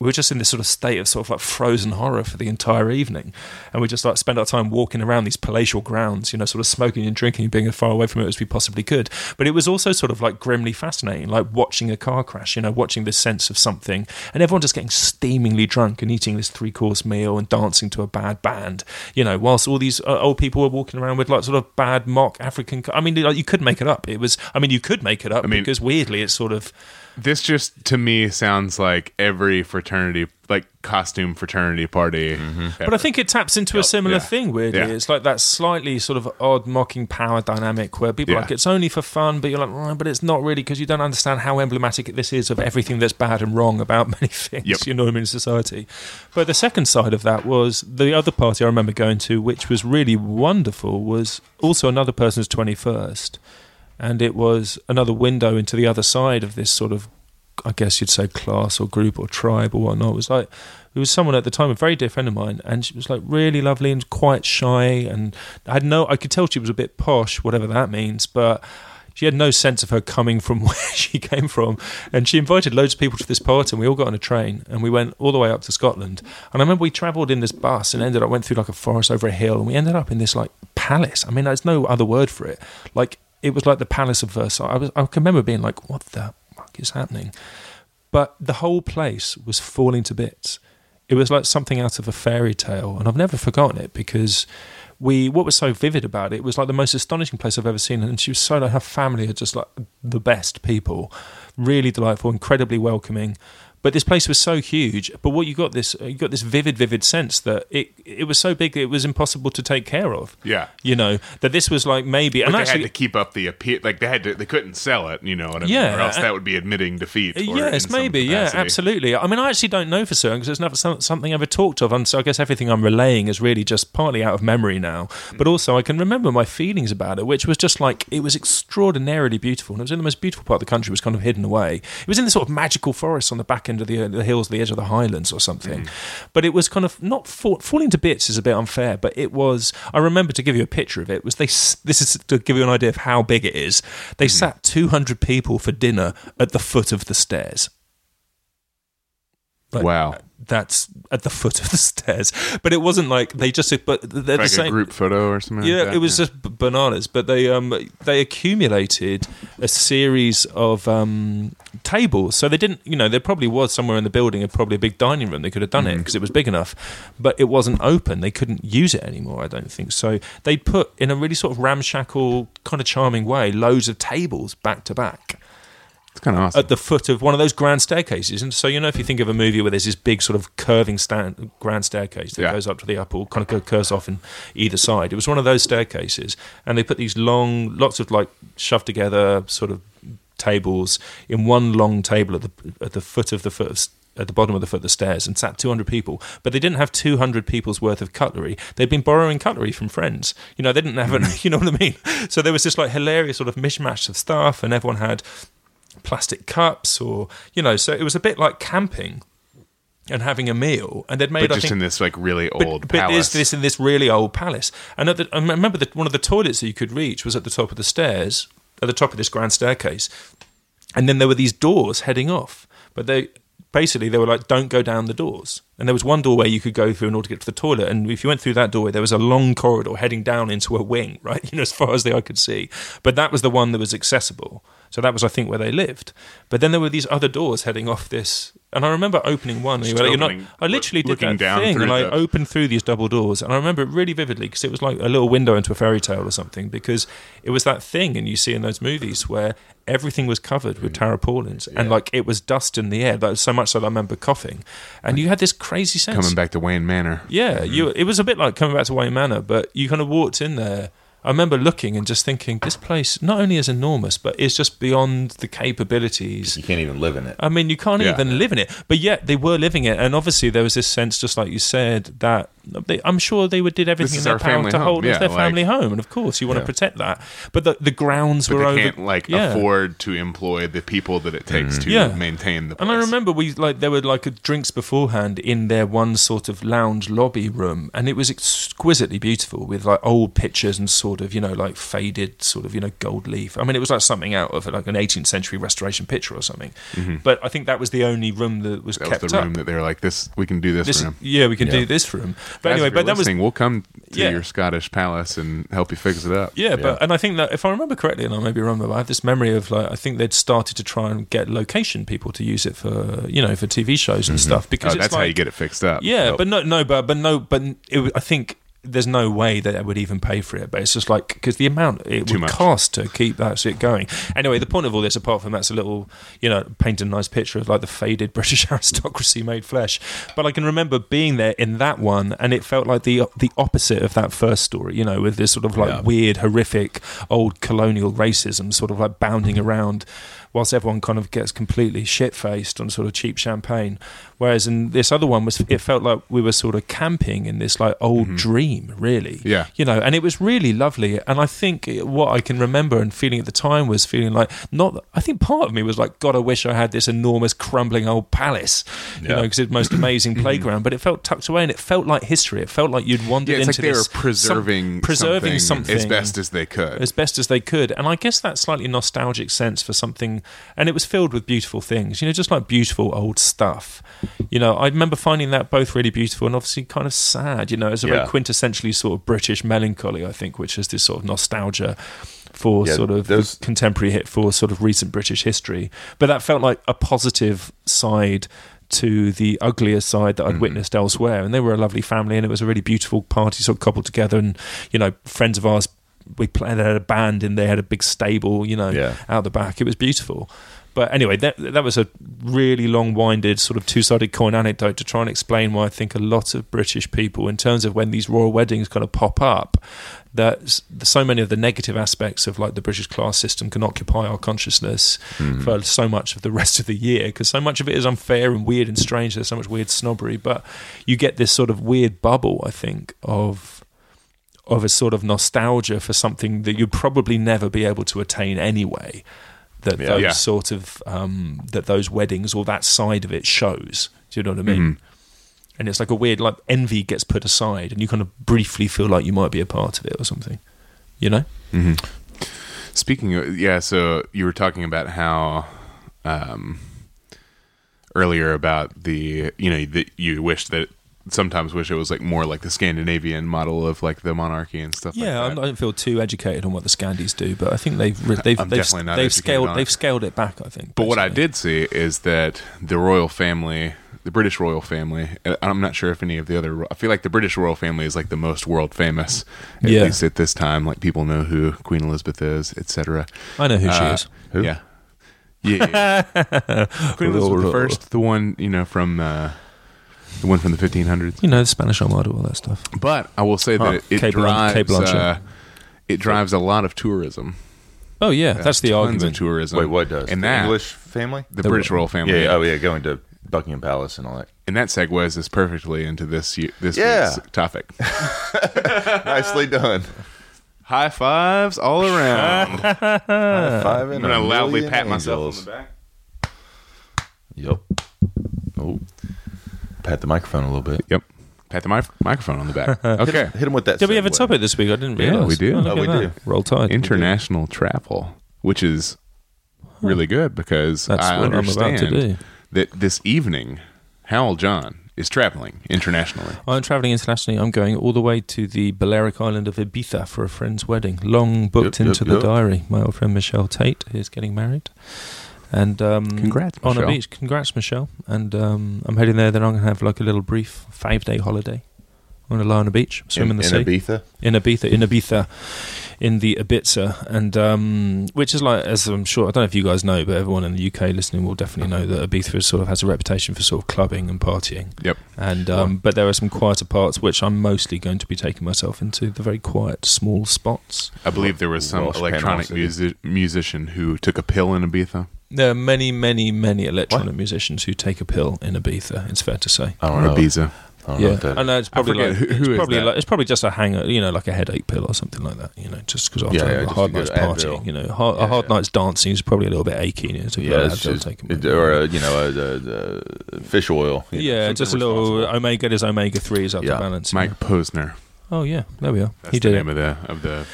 we were just in this sort of state of sort of like frozen horror for the entire evening, and we just like spent our time walking around these palatial grounds, you know, sort of smoking and drinking, and being as far away from it as we possibly could. But it was also sort of like grimly fascinating, like watching a car crash, you know, watching this sense of something, and everyone just getting steamingly drunk and eating this three course meal and dancing to a bad band, you know, whilst all these uh, old people were walking around with like sort of bad mock African. I mean, like, you could make it up. It was, I mean, you could make it up mean- because weirdly, it's sort of. This just to me sounds like every fraternity, like costume fraternity party. Mm-hmm. But I think it taps into a similar Yeah. thing, weirdly. Yeah. It's like that slightly sort of odd mocking power dynamic where people are Yeah. like, it's only for fun, but you're like, "Oh, but it's not really because you don't understand how emblematic this is of everything that's bad and wrong about many things, Yep. you know what I mean, in society. But the second side of that was the other party I remember going to, which was really wonderful, was also another person's 21st. And it was another window into the other side of this sort of I guess you'd say class or group or tribe or whatnot. It was like it was someone at the time, a very dear friend of mine, and she was like really lovely and quite shy, and I had no, I could tell she was a bit posh, whatever that means, but she had no sense of her coming from where she came from, and she invited loads of people to this party, and we all got on a train, and we went all the way up to Scotland, and I remember we travelled in this bus and ended up went through like a forest over a hill, and we ended up in this like palace. I mean, there's no other word for it, like. It was like the Palace of Versailles. I was. I can remember being like, "What the fuck is happening?" but the whole place was falling to bits. It was like something out of a fairy tale, and I've never forgotten it because we. What was so vivid about it was like the most astonishing place I've ever seen, and she was so like her family are just like the best people, really delightful, incredibly welcoming. But this place was so huge. But what you got this you got this vivid, vivid sense that it it was so big that it was impossible to take care of. Yeah. you know that this was like maybe But and they actually had to keep up the appeal. Like they had to, they couldn't sell it. You know what I mean? Yeah, Or else that would be admitting defeat. or Yes, maybe. Yeah, absolutely. I mean, I actually don't know for certain because it's never some, something I ever talked of, and so I guess everything I'm relaying is really just partly out of memory now. But mm. also, I can remember my feelings about it, which was just like it was extraordinarily beautiful, and it was in the most beautiful part of the country. It was kind of hidden away. It was in this sort of magical forest on the back of the, the hills, the edge of the highlands, or something. Mm. But it was kind of not fall, falling to bits is a bit unfair, but it was. I remember to give you a picture of it. Was they? This is to give you an idea of how big it is. They mm-hmm. sat 200 people for dinner at the foot of the stairs. Like, Wow. That's at the foot of the stairs, but it wasn't like they just. But they're Like the same. group photo or something. Yeah, like that? it was just bananas. But they um they accumulated a series of um tables. So they didn't, you know, there probably was somewhere in the building, a probably a big dining room. They could have done it because it was big enough, but it wasn't open. They couldn't use it anymore. I don't think so. They put in a really sort of ramshackle, kind of charming way, loads of tables back to back It's kind of awesome. at the foot of one of those grand staircases. And so, you know, if you think of a movie where there's this big sort of curving stand, grand staircase that Yeah. goes up to the upper, or kind of curves off in either side, it was one of those staircases. And they put these long, lots of like shoved together sort of tables in one long table at the at the foot of the foot of, at the bottom of the foot of the stairs and sat 200 people but they didn't have 200 people's worth of cutlery they'd been borrowing cutlery from friends you know they didn't have it you know what i mean so there was this like hilarious sort of mishmash of stuff and everyone had plastic cups or you know so it was a bit like camping and having a meal and they'd made but just think, in this like really old but palace. there's this in this really old palace. And at the, I remember that one of the toilets that you could reach was at the top of the stairs at the top of this grand staircase. And then there were these doors heading off but they basically they were like don't go down the doors. And there was one doorway you could go through in order to get to the toilet and if you went through that doorway there was a long corridor heading down into a wing right you know as far as the eye could see. But that was the one that was accessible so that was i think where they lived but then there were these other doors heading off this and i remember opening one and you Just were like, you're opening- not, i literally did that thing and i the- opened through these double doors and i remember it really vividly because it was like a little window into a fairy tale or something because it was that thing and you see in those movies where everything was covered with tarpaulins and like it was dust in the air like, so much that i remember coughing and you had this crazy sense coming back to Wayne Manor. yeah, Mm-hmm. you. It was a bit like coming back to Wayne Manor, but you kind of walked in there. I remember looking and just thinking, this place not only is enormous, but it's just beyond the capabilities. You can't even live in it. I mean, you can't Yeah. even live in it, but yet they were living it, and obviously there was this sense, just like you said, that they, I'm sure they would did everything in their power to home. hold it as their like- family home, and of course you want to protect that. But the the grounds But were they over. can't like yeah. afford to employ the people that it takes mm-hmm. to Yeah. maintain the place. And I remember we like there were like drinks beforehand in their one sort of lounge lobby room, and it was exquisitely beautiful with like old pictures and sort of you know like faded sort of you know gold leaf. I mean, it was like something out of like an 18th century restoration picture or something. But I think that was the only room that was Mm-hmm. that kept was the up. room that they were like, "This we can do this, This- room." yeah, we can Yeah. do this room. But Guys, anyway, but that was we'll come to Yeah. your Scottish palace and help you fix it up. Yeah, but and I think that if I remember correctly, and I may be wrong, but I have this memory of like I think they'd started to try and get location people to use it for you know for TV shows and stuff because Oh, that's how you get it fixed up. Yeah, Nope. but no, no, but but no, but it, I think there's no way that I would even pay for it. But it's just like because the amount it Too would much. cost to keep that shit going. Anyway, the point of all this, apart from that's a little, you know, paint a nice picture of like the faded British aristocracy made flesh. But I can remember being there in that one, and it felt like the the opposite of that first story. You know, with this sort of like Yeah. weird, horrific, old colonial racism, sort of like bounding around. Whilst everyone kind of gets completely shit faced on sort of cheap champagne, whereas in this other one was it felt like we were sort of camping in this like old dream, really. Mm-hmm. Yeah. you know, and it was really lovely. And I think what I can remember and feeling at the time was feeling like not. I think part of me was like, God, I wish I had this enormous crumbling old palace, you know, because it's the most amazing playground. But it felt tucked away and it felt like history. It felt like you'd wandered Yeah, it's like into they were this some- preserving, preserving something, something as best as they could. as best as they could. And I guess that slightly nostalgic sense for something, and it was filled with beautiful things, you know, just like beautiful old stuff. You know, I remember finding that both really beautiful and obviously kind of sad, you know, it's a very quintessentially sort of British melancholy, I think, which is this sort of nostalgia for Yeah, sort of those- contemporary hit for sort of recent British history. But that felt like a positive side to the uglier side that I'd Mm. witnessed elsewhere. And they were a lovely family, and it was a really beautiful party, sort of coupled together. And you know, friends of ours, we played they had a band, and they had a big stable, you know, Yeah. out the back. It was beautiful. But anyway, that that was a really long-winded sort of two-sided coin anecdote to try and explain why I think a lot of British people, in terms of when these royal weddings kind of pop up, that so many of the negative aspects of like the British class system can occupy our consciousness hmm. for so much of the rest of the year because so much of it is unfair and weird and strange. There's so much weird snobbery, but you get this sort of weird bubble, I think, of of a sort of nostalgia for something that you'd probably never be able to attain anyway. That Yeah. those Yeah. sort of um, that those weddings or that side of it shows. Do you know what I mean? And it's like a weird like envy gets put aside, and you kind of briefly feel like you might be a part of it or something. You know? Speaking of, yeah, so you were talking about how um, earlier about the, you know, that you wish that sometimes wish it was like more like the Scandinavian model of like the monarchy and stuff Yeah, like. I don't feel too educated on what the Scandies do, but I think they've they've they've, definitely not they've scaled it. they've scaled it back. I think. But what I did see is that the royal family, the British royal family, I'm not sure if any of the other, I feel like the British royal family is like the most world famous, at Yeah. least at this time. Like people know who Queen Elizabeth is, etc. I know who she Uh, is. Who? Yeah. Yeah. Queen Elizabeth the first, the one, you know, from uh, the one from the 1500s. You know the Spanish Armada, all that stuff. But I will say that Huh. it, it Cate Blanch- drives Cate uh, it drives a lot of tourism. Oh yeah, that's the Tons argument. of tourism. Wait, what does And the that English family? the British royal family? Yeah, oh yeah, going to Buckingham Palace and all that. and that segues us perfectly into this ye- this Yeah. week's topic. Nicely done. High fives all around. Five I'm gonna loudly pat myself on the back. Yep. Oh, pat the microphone a little bit. Yep. Pat the mic- microphone on the back. Okay. Hit him with that. Did we have a segue. topic this week? I didn't Yeah, realize. we do. look Oh, at we that. do. Roll Tide. International travel, which is really good because That's I what I'm about understand to do. that this evening, Hywel John is traveling internationally. I'm travelling internationally. I'm going all the way to the Balearic island of Ibiza for a friend's wedding. Long booked Yep, yep, into the yep. diary. My old friend Michelle Tate is getting married. And um, Congrats, on a beach. Congrats, Michelle. And um, I'm heading there. Then I'm going to have like a little brief five day holiday. I'm going to lie on the beach, swim in, in, the in sea. Ibiza. in Ibiza, in Ibiza, in the Ibiza, and um, which is like, as I'm sure, I don't know if you guys know, but everyone in the UK listening will definitely know that Ibiza sort of has a reputation for sort of clubbing and partying. Yep. And um, but there are some quieter parts which I'm mostly going to be taking myself into the very quiet, small spots. I believe there was some Welsh electronic music- musician who took a pill in Ibiza. There are many, many, many electronic musicians who take a pill in Ibiza. It's fair to say. I Or don't. Ibiza. I Yeah, what that I know it's probably forget like who- who it's probably that? like it's probably just a hanger, you know, like a headache pill or something like that. You know, just because after Yeah, yeah, a just hard a good night's Advil. partying, you know, hard, Yeah, a hard yeah. night's dancing is probably a little bit achy. You know, to Yeah, it's out there and just, take it- or a, you know, a, a, a fish oil. you know, yeah, just a little omega. His omega threes up Yeah. to balance. Mike know. Posner. Oh yeah, there we are. That's he the did name it. of the of the.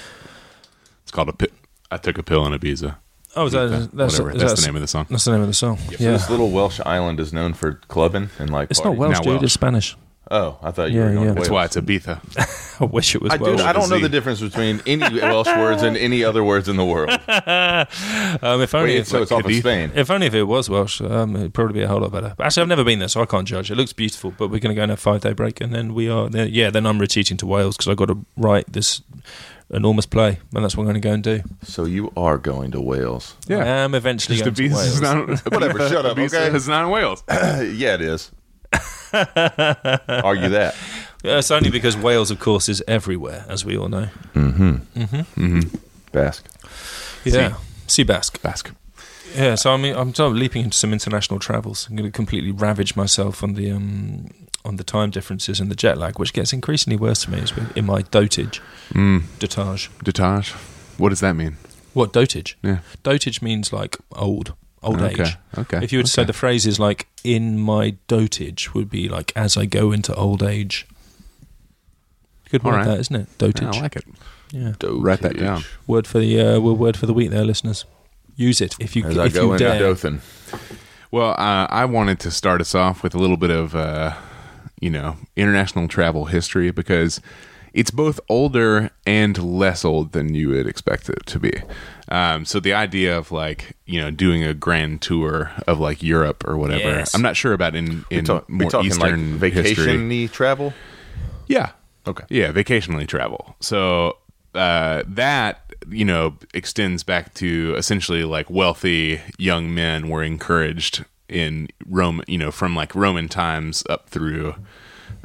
It's called a pi- I took a pill in Ibiza. Oh, is that, Ibiza, that's, whatever. is That's that- the name of the song. That's the name of the song. So Yeah, this little Welsh island is known for clubbing and like. it's not? Welsh, Not dude. Welsh. It's Spanish. Oh, I thought you Yeah, were going yeah. to That's why it's Ibiza. I wish it was I, Welsh. dude, I don't know Z. the difference between any Welsh words and any other words in the world. um, if only Wait, if, so it's off of Spain. if only if it was Welsh, um, it'd probably be a whole lot better. But actually, I've never been there, so I can't judge. It looks beautiful, but we're going to go on a five day break, and then we are. Then, yeah, then I'm retreating to Wales because I've got to write this enormous play, and that's what I'm going to go and do. So you are going to Wales? Yeah, I am eventually Just going to Wales. is not Whatever, shut up, Ibiza okay? is not in Wales. yeah, it is. Argue that. Yeah, it's only because Wales, of course, is everywhere, as we all know. Mm-hmm. Mm-hmm. Mm-hmm. Basque. Yeah, Seabask. Basque. Basque. Yeah, so I mean, I'm sort of leaping into some international travels. I'm going to completely ravage myself on the um, on the time differences and the jet lag, which gets increasingly worse for me as in my dotage. Mm. Dotage. Dotage. What does that mean? What dotage? Yeah. Dotage means like old, old Okay. age. Okay. If you were to say the phrase is like "in my dotage," would be like "as I go into old age." Good word, right. that isn't it? Yeah, Dotage. I like it. Yeah. Write that down. Word for the uh, word for the week, there, listeners. Use it if you As I if go you into dare. Dothan. Well, uh, I wanted to start us off with a little bit of, uh, you know, international travel history because it's both older and less old than you would expect it to be. Um, so the idea of like, you know, doing a grand tour of like Europe or whatever, Yes. I'm not sure about in We in talk, more talking Eastern like vacation travel. Yeah. Okay. Yeah, vacationally travel. So uh, that you know extends back to essentially like wealthy young men were encouraged in Rome, you know, from like Roman times up through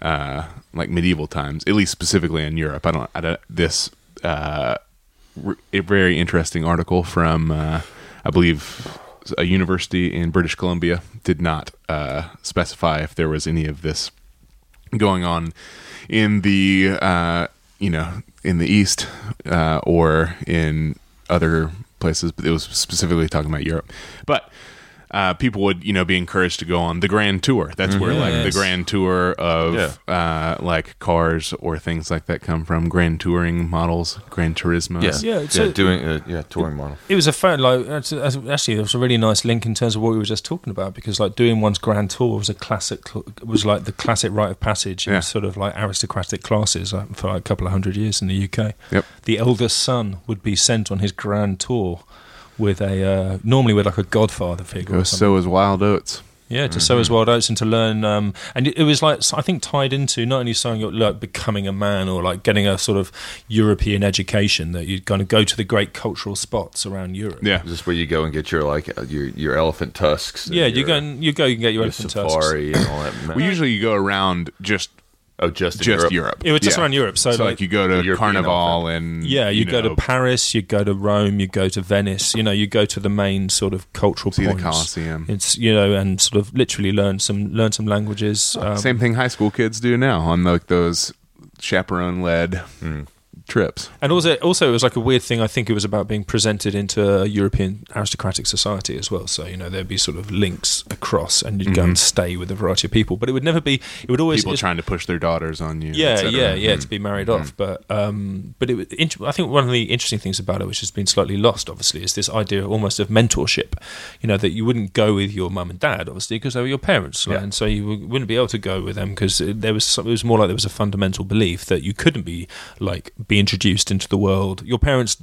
uh, like medieval times, at least specifically in Europe. I don't. I don't this uh, a very interesting article from uh, I believe a university in British Columbia did not uh, specify if there was any of this going on in the uh, you know in the east uh, or in other places, but it was specifically talking about Europe. But uh, people would you know be encouraged to go on the grand tour. That's where like the grand tour of uh, like cars or things like that come from. Grand touring models, Grand Turismo. Yeah, Yeah, yeah, so- doing uh, yeah touring model. It was a fun, like that's- that's- actually it was a really nice link in terms of what we were just talking about because like doing one's grand tour was a classic was like the classic rite of passage in Yeah. sort of like aristocratic classes like, for like a couple of hundred years in the UK. Yep. The eldest son would be sent on his grand tour with a uh, normally with like a godfather figure. Or. So is Wild Oats. Yeah, to sow his wild oats and to learn, um, and it, it was like I think tied into not only sowing your like becoming a man or like getting a sort of European education that you'd kind of go to the great cultural spots around Europe. Yeah. Is this where you go and get your like uh, your your elephant tusks? Yeah, you your- go and you go and get your your elephant tusks. safari and all that. Well, usually you go around just oh, just in just Europe. Europe. It was just Yeah. around Europe, so, So, like, like, you go to European Carnival and yeah, you, go know, to Paris, you go to Rome, you go to Venice. You know, you go to the main sort of cultural see the. Colosseum. It's you know, and sort of literally learn some learn some languages. Um, Same thing high school kids do now on like those chaperone led trips. And also, also, it was like a weird thing. I think it was about being presented into a European aristocratic society as well. So you know, there'd be sort of links across, and you'd go and mm-hmm. stay with a variety of people. But it would never be. It would always. People trying to push their daughters on you. yeah, yeah, yeah, to mm. be married off. Mm-hmm. But um, but it, int- I think one of the interesting things about it, which has been slightly lost, obviously, is this idea almost of mentorship. You know that you wouldn't go with your mum and dad, obviously, because they were your parents, like, Yeah. and so you wouldn't be able to go with them because there was some, it was more like there was a fundamental belief that you couldn't be like be introduced into the world. Your parents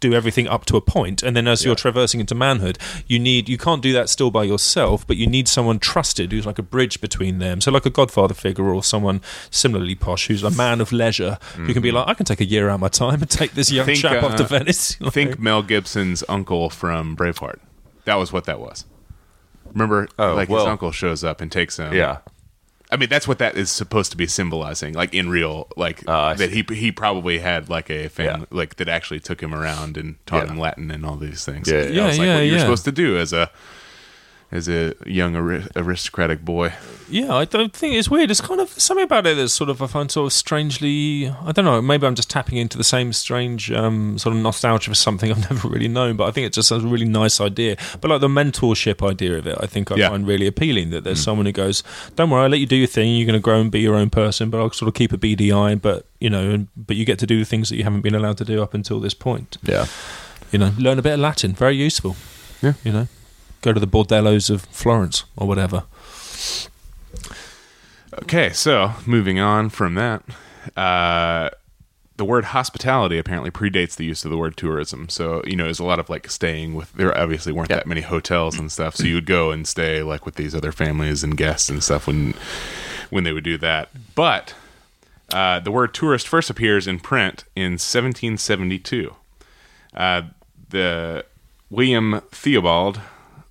do everything up to a point, and then as you're traversing into manhood, you need you can't do that still by yourself, but you need someone trusted who's like a bridge between them. So like a godfather figure or someone similarly posh who's a man of leisure who can be like, I can take a year out of my time and take this young Think, chap off to uh, Venice. Like- Think Mel Gibson's uncle from Braveheart. That was what that was. Remember, Oh, like his uncle shows up and takes him. Yeah, I mean, that's what that is supposed to be symbolizing, like in real, like oh, I that he he probably had like a family, Yeah. like that actually took him around and taught Yeah. him Latin and all these things. Yeah, That yeah. was like Yeah, what you're yeah. supposed to do as a as a young ari- aristocratic boy. Yeah, I don't think it's weird. It's kind of something about it that's sort of I find sort of strangely. I don't know. Maybe I'm just tapping into the same strange um, sort of nostalgia for something I've never really known. But I think it's just a really nice idea. But like the mentorship idea of it, I think I Yeah. find really appealing. That there's someone who goes, "Don't worry, I'll let you do your thing. You're going to grow and be your own person, but I'll sort of keep a BDI. But you know, and, but you get to do the things that you haven't been allowed to do up until this point. yeah. You know, learn a bit of Latin. Very useful. Yeah. You know, go to the bordellos of Florence or whatever. Okay, so moving on from that, uh, the word hospitality apparently predates the use of the word tourism. So you know, there's a lot of like staying with. There obviously weren't Yeah. that many hotels and stuff, so you would go and stay like with these other families and guests and stuff when when they would do that. But uh, the word tourist first appears in print in 1772. Uh, the William Theobald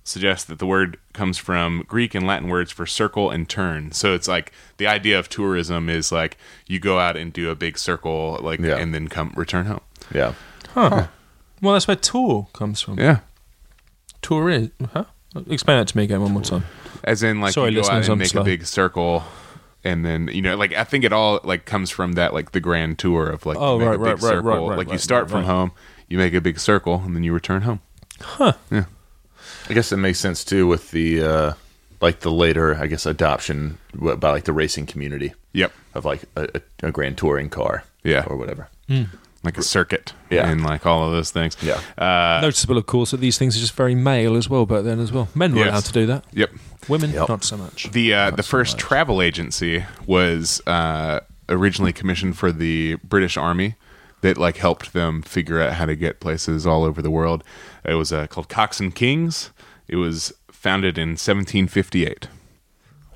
suggests that the word comes from Greek and Latin words for circle and turn. So it's like the idea of tourism is like you go out and do a big circle, like Yeah. and then come return home. Yeah. Huh. Well, that's where tour comes from. Yeah, Tour is, huh? Explain that to me again one more time. as in like Sorry, you go out and I'm make slow. a big circle. And then you know, like I think it all like comes from that, like the grand tour of like Oh, make right, a big right, right, circle. right, right, like you start right, from right. home, you make a big circle, and then you return home. I guess it makes sense too with the uh, like the later, I guess, adoption by like the racing community Yep, of like a, a, a grand touring car, Yeah. or whatever. like a circuit, Yeah. and like all of those things. Yeah. Uh, Noticeable, of course, that these things are just very male as well But then as well. Men were Yes. allowed to do that. Yep. Women, Yep. not so much. The uh, the Not so first much. travel agency was uh, originally commissioned for the British Army that like helped them figure out how to get places all over the world. It was uh, called Cox and Kings. It was founded in 1758.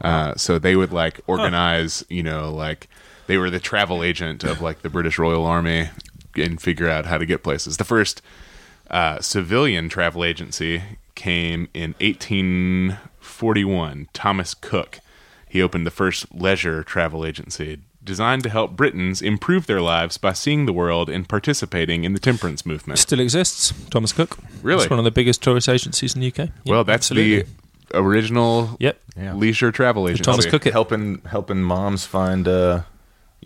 Uh, so they would like organize, you know, like they were the travel agent of like the British Royal Army, and figure out how to get places. The first uh, civilian travel agency came in 1841. Thomas Cook. He opened the first leisure travel agency designed to help Britons improve their lives by seeing the world and participating in the temperance movement. Still exists. Thomas Cook. Really? It's one of the biggest tourist agencies in the UK. Yeah, well, that's absolutely. the original Yep. Leisure travel agency. Thomas Cook. helping helping moms find uh,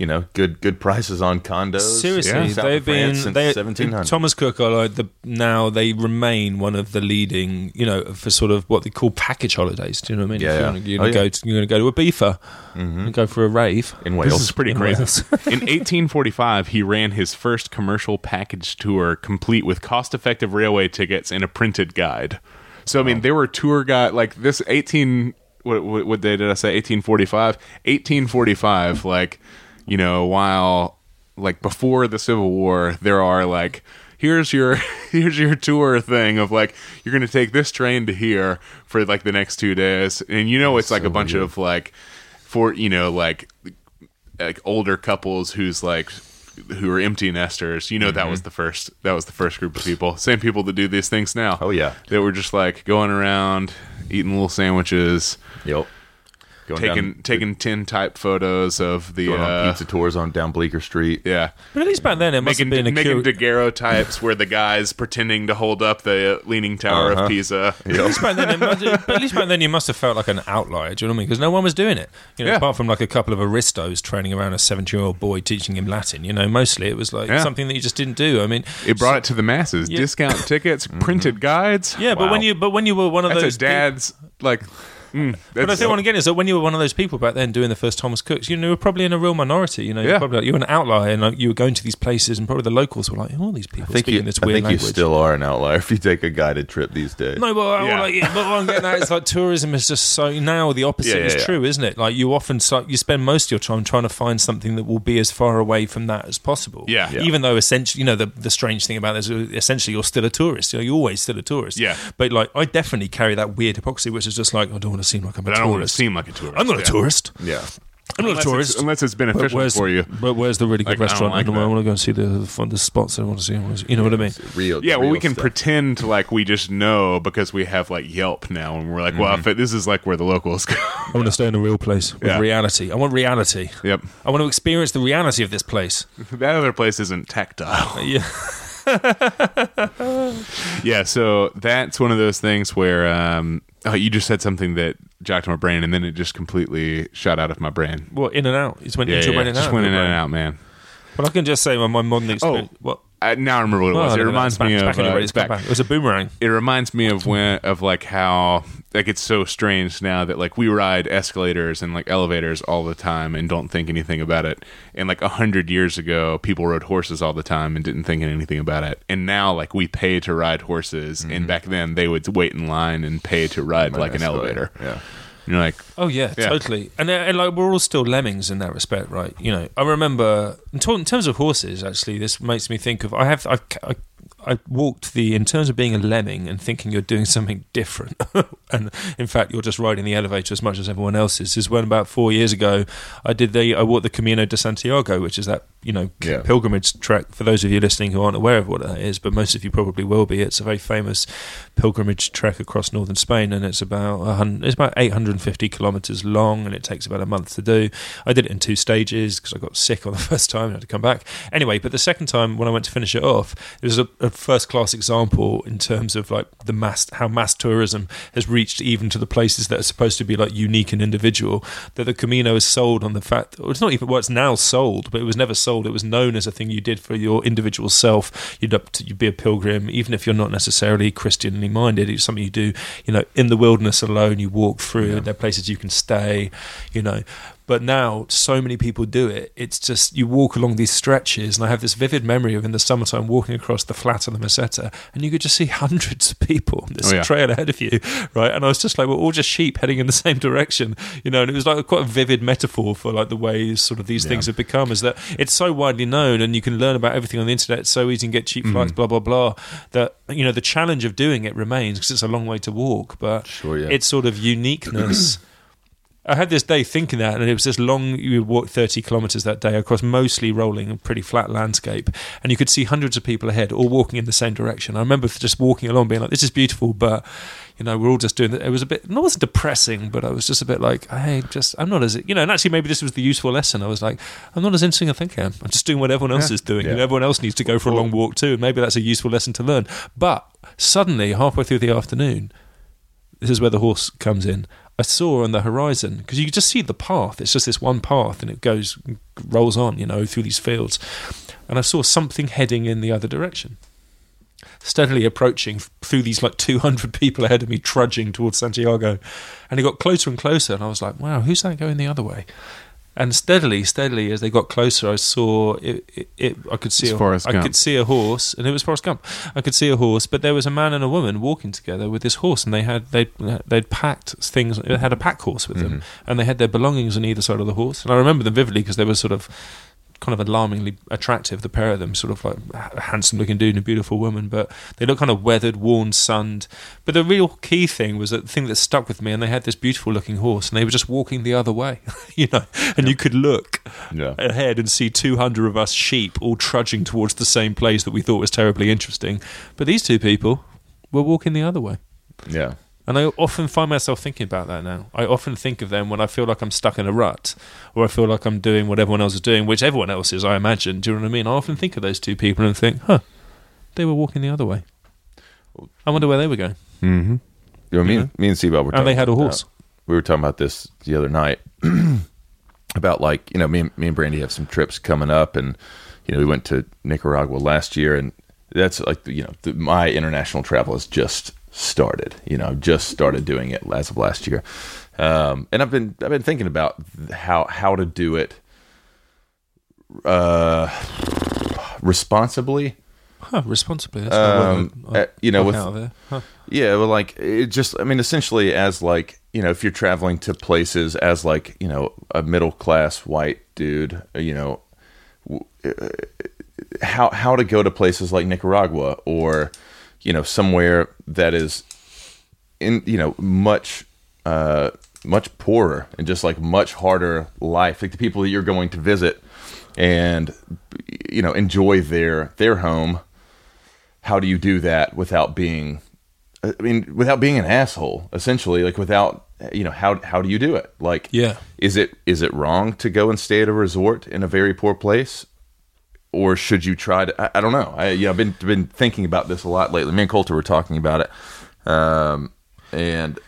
you know good good prices on condos. Seriously, Yeah. South they've of been since they, 1700. Thomas Cook are like the now they remain one of the leading, you know, for sort of what they call package holidays. Do you know what I mean? Yeah, yeah. Oh, you're gonna, Oh, yeah. go to, you're going to go to a beefer and go for a rave. in This Wales. is pretty In crazy. Wales. In 1845, he ran his first commercial package tour, complete with cost-effective railway tickets and a printed guide. So, I mean, there were tour guide like this 18. What, what, what day did I say? 1845. 1845. Like, you know, while like before the Civil War, there are like. Here's your here's your tour thing of like you're gonna take this train to here for like the next two days, and you know it's like a bunch of like for you know like like older couples who's like who are empty nesters. You know that Mm-hmm. was the first that was the first group of people. Same people that do these things now. Oh, yeah. They were just like going around eating little sandwiches, Yep. Going taking down, taking tin type photos of the going on uh, pizza tours on down Bleecker Street. yeah. But at least back then, it must Making, have been a making cur- daguerreotypes where the guy's pretending to hold up the uh, leaning tower Uh-huh. of Pisa. At least back then, it must, but at least back then, you must have felt like an outlier. Do you know what I mean? Because no one was doing it. You know, Yeah. apart from like a couple of aristos training around a seventeen-year-old boy teaching him Latin. You know, mostly it was like Yeah. something that you just didn't do. I mean, It brought it to the masses. Yeah. Discount tickets, printed guides. yeah, but when you but when you were one of that's those a dad's like. Mm, But I that's- think what I'm getting is that when you were one of those people back then doing the first Thomas Cooks, you know, you were probably in a real minority. You know, you're probably like, you were an outlier, and like, you were going to these places, and probably the locals were like, "Who are these people I think, speaking you, this I weird think you still are an outlier if you take a guided trip these days. No, but, I- Yeah. like, yeah, but what I'm getting at is like tourism is just so now the opposite Yeah, yeah, is yeah. true, isn't it? Like you often so, you spend most of your time trying to find something that will be as far away from that as possible. Yeah. Yeah. Even though essentially, you know, the the strange thing about this is essentially you're still a tourist. You know, you're always still a tourist. Yeah. But like I definitely carry that weird hypocrisy, which is just like I don't want to seem like I'm but a I don't want to seem like a tourist. I'm not Yeah. a tourist. Yeah. I'm not Unless a it's- tourist. unless it's But beneficial where's, for you. But where's the really good Like, I don't restaurant? like I, that. want to go and see the fun, the spots I want to see. Wanna see- You know what I mean? Real. Yeah, well, real we can stuff. pretend like we just know because we have like Yelp now, and we're like, well, Mm-hmm. if it, this is like where the locals go. I want to stay in a real place with Yeah. reality. I want reality. yep, I want to experience the reality of this place. that other place isn't tactile. Yeah. yeah, so that's one of those things where um, oh, you just said something that jacked my brain, and then it just completely shot out of my brain. Well, in and out. It's went Yeah, into yeah, your brain and just out. went in and out, man. Well, I can just say my, my modern oh. experience. what? I, now I remember what it Oh, was. no, It no, reminds it's me it's of back uh, brain. it's It's back. back. It was a boomerang. it reminds me of when of like how like it's so strange now that like we ride escalators and like elevators all the time and don't think anything about it and like a hundred years ago people rode horses all the time and didn't think anything about it and now like we pay to ride horses and back then they would wait in line and pay to ride like an elevator Yeah. You're like Oh yeah, Yeah. totally. And, uh, and like we're all still lemmings in that respect, right? You know, I remember in, to- in terms of horses. Actually, this makes me think of I have I've, I I walked the in terms of being a lemming and thinking you're doing something different, and in fact you're just riding the elevator as much as everyone else is. Is when about four years ago I did the I walked the Camino de Santiago, which is that you know Yeah. pilgrimage trek. For those of you listening who aren't aware of what that is, but most of you probably will be. It's a very famous pilgrimage trek across northern Spain, and it's about it's about 850 kilometers long, and it takes about a month to do. I did it in two stages because I got sick on the first time and had to come back. Anyway, but the second time when I went to finish it off, it was a, a first class example in terms of like the mass how mass tourism has reached even to the places that are supposed to be like unique and individual. That the Camino is sold on the fact, or it's not even well, it's now sold, but it was never sold. It was known as a thing you did for your individual self. You'd up to, you'd be a pilgrim, even if you're not necessarily Christianly minded. It's something you do, you know, in the wilderness alone. You walk through. There are places you can stay, you know. But now so many people do it. It's just you walk along these stretches, and I have this vivid memory of in the summertime walking across the flat of the Meseta, and you could just see hundreds of people on this Oh, yeah. trail ahead of you, right? And I was just like, we're all just sheep heading in the same direction, you know. And it was like quite a vivid metaphor for like the ways sort of these things have become, is that it's so widely known, and you can learn about everything on the internet. It's so easy and get cheap Mm-hmm. flights, blah blah blah. That you know the challenge of doing it remains because it's a long way to walk, but Sure, yeah. its sort of uniqueness I had this day thinking that, and it was this long. You would walk thirty kilometers that day across mostly rolling and pretty flat landscape, and you could see hundreds of people ahead, all walking in the same direction. I remember just walking along, being like, "This is beautiful," but you know, we're all just doing it. It was a bit, it wasn't depressing, but I was just a bit like, hey, just, I'm not as, you know, and actually maybe this was the useful lesson. I was like, I'm not as interesting as I think I am. I'm just doing what everyone else is doing. Yeah. And everyone else needs to go for a long walk too. And maybe that's a useful lesson to learn. But suddenly, halfway through the afternoon, this is where the horse comes in. I saw on the horizon because you could just see the path. It's just this one path, and it goes rolls on, you know, through these fields. And I saw something heading in the other direction, steadily approaching through these like 200 people ahead of me, trudging towards Santiago. And it got closer and closer, and I was like, "Wow, who's that going the other way?" And steadily, steadily, as they got closer, I saw it. it, it I could see. It's A, Forrest I Gump. could see a horse, and it was Forrest Gump. I could see a horse, but there was a man and a woman walking together with this horse, and they had they they'd packed things. They had a pack horse with them, mm-hmm. and they had their belongings on either side of the horse. And I remember them vividly because they were sort of kind of alarmingly attractive. The pair of them, sort of like a handsome-looking dude and a beautiful woman, but they look kind of weathered, worn, sunned. But the real key thing was that the thing that stuck with me, and they had this beautiful-looking horse, and they were just walking the other way, you know, and you could look Yeah. ahead and see 200 of us sheep all trudging towards the same place that we thought was terribly interesting. But these two people were walking the other way. Yeah. And I often find myself thinking about that now. I often think of them when I feel like I'm stuck in a rut or I feel like I'm doing what everyone else is doing, which everyone else is, I imagine. Do you know what I mean? I often think of those two people and think, huh, they were walking the other way. I wonder where they were going. Mm-hmm. You know, me, and me and Seabob were And they had a about- horse. we were talking about this the other night about like you know me and, me and Brandy have some trips coming up, and you know we went to Nicaragua last year, and that's like you know the, my international travel is just started. You know, just started doing it as of last year, um, and I've been I've been thinking about how how to do it uh, responsibly. Huh, responsibly. That's Um, I uh, you know, with- Huh. Yeah, well, like it just, I mean, essentially, as like you know, if you're traveling to places as like you know a middle class white dude, you know, w- uh, how how to go to places like Nicaragua or you know somewhere that is in you know much uh much poorer and just like much harder life like the people that you're going to visit and you know enjoy their their home how do you do that without being i mean without being an asshole essentially? Like without you know how how do you do it? Like Yeah. is it is it wrong to go and stay at a resort in a very poor place or should you try to i, I don't know i yeah i've been been thinking about this a lot lately me and Colter were talking about it um and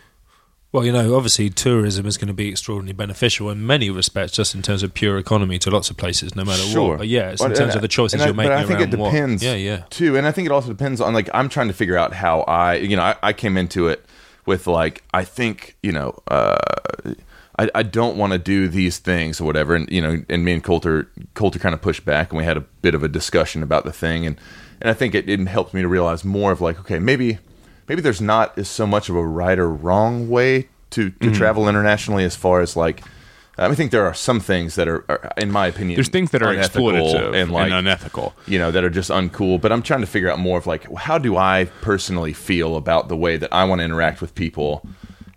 Well, you know, obviously tourism is going to be extraordinarily beneficial in many respects, just in terms of pure economy to lots of places, no matter Sure. what. But yeah, it's in But- terms of the choices you're making But I think it what- depends. Yeah, yeah. Too, and I think it also depends on like I'm trying to figure out how I, you know, I, I came into it with like I think you know. uh I, I don't want to do these things or whatever, and you know, and me and Colter, Colter kind of pushed back, and we had a bit of a discussion about the thing, and and I think it, it helped me to realize more of like, okay, maybe maybe there's not so much of a right or wrong way to to Mm-hmm. travel internationally as far as like. I think there are some things that are, are in my opinion, There's things that are exploitative and like unethical. you know that are just uncool but i'm trying to figure out more of like how do i personally feel about the way that i want to interact with people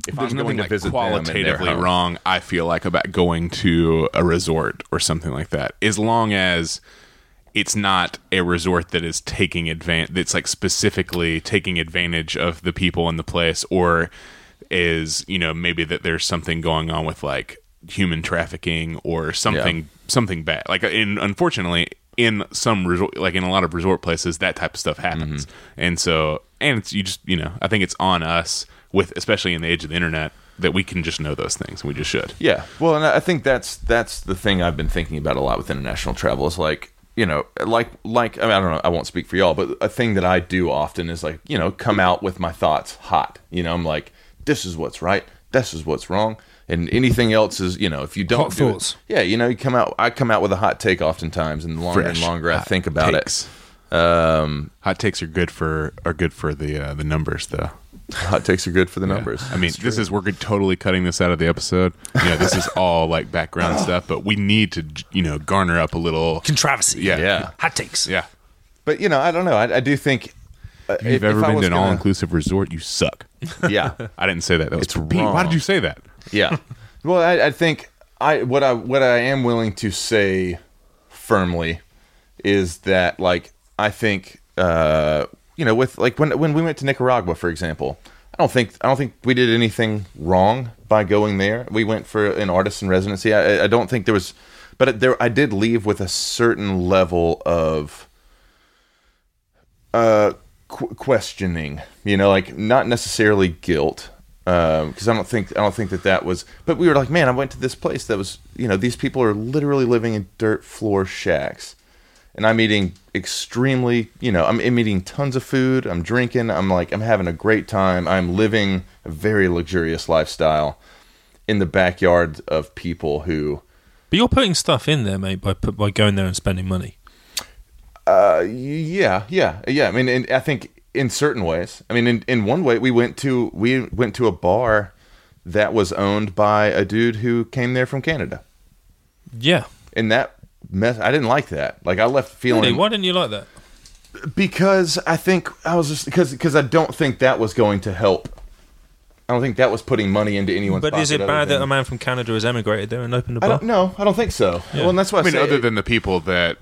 if There's i'm nothing going to visit qualitatively wrong. I feel like about going to a resort or something like that, as long as it's not a resort that is taking advantage. That's like specifically taking advantage of the people in the place, or is you know maybe that there's something going on with like human trafficking or something something bad. Like in unfortunately in some resort, like in a lot of resort places, that type of stuff happens, mm-hmm. and so and it's you just you know I think it's on us with especially in the age of the internet that we can just know those things and we just should. yeah. Well and i think that's that's the thing i've been thinking about a lot with international travel is like you know like like i mean i don't know i won't speak for y'all but a thing that i do often is like you know come out with my thoughts hot. You know i'm like this is what's right. This is what's wrong. And anything else is you know if you don't Hot do it- yeah you know you come out i come out with a hot take oftentimes and the longer and longer i think about takes. it um Hot takes are good for are good for the uh, the numbers though. hot takes are good for the numbers I mean, this is we're totally cutting this out of the episode. You know, this is all like background stuff, but we need to you know garner up a little. Controversy. Yeah, yeah Hot takes. yeah. but you know i don't know i, I do think uh, If you've ever I been to an gonna- all inclusive resort, you suck. yeah I didn't say that. That was It's for Pete. Why did you say that? yeah Well, I, I think I what I what I am willing to say firmly is that like I think uh, you know with like when when we went to Nicaragua, for example, I don't think I don't think we did anything wrong by going there. We went for an artist in residency. I, I don't think there was, but there I did leave with a certain level of uh, qu- questioning. You know, like not necessarily guilt, because I don't think I don't think that that was. But we were like, man, I went to this place that was, you know, these people are literally living in dirt floor shacks, and I'm eating extremely, you know, I'm, I'm eating tons of food. I'm drinking. I'm like, I'm having a great time. I'm living a very luxurious lifestyle in the backyard of people who. But you're putting stuff in there, mate, by by going there and spending money. Uh, yeah, yeah, yeah. I mean, and I think in certain ways. I mean, in, in one way, we went to we went to a bar that was owned by a dude who came there from Canada. Yeah. And that mess, I didn't like that. Like I left feeling Really? Why didn't you like that? because I think I was just because because I don't think that was going to help. I don't think that was putting money into anyone's. But is it other bad that a man from Canada has emigrated there and opened a I bar? don't know. I don't think so. Well, and that's why I, I mean, say other than the people that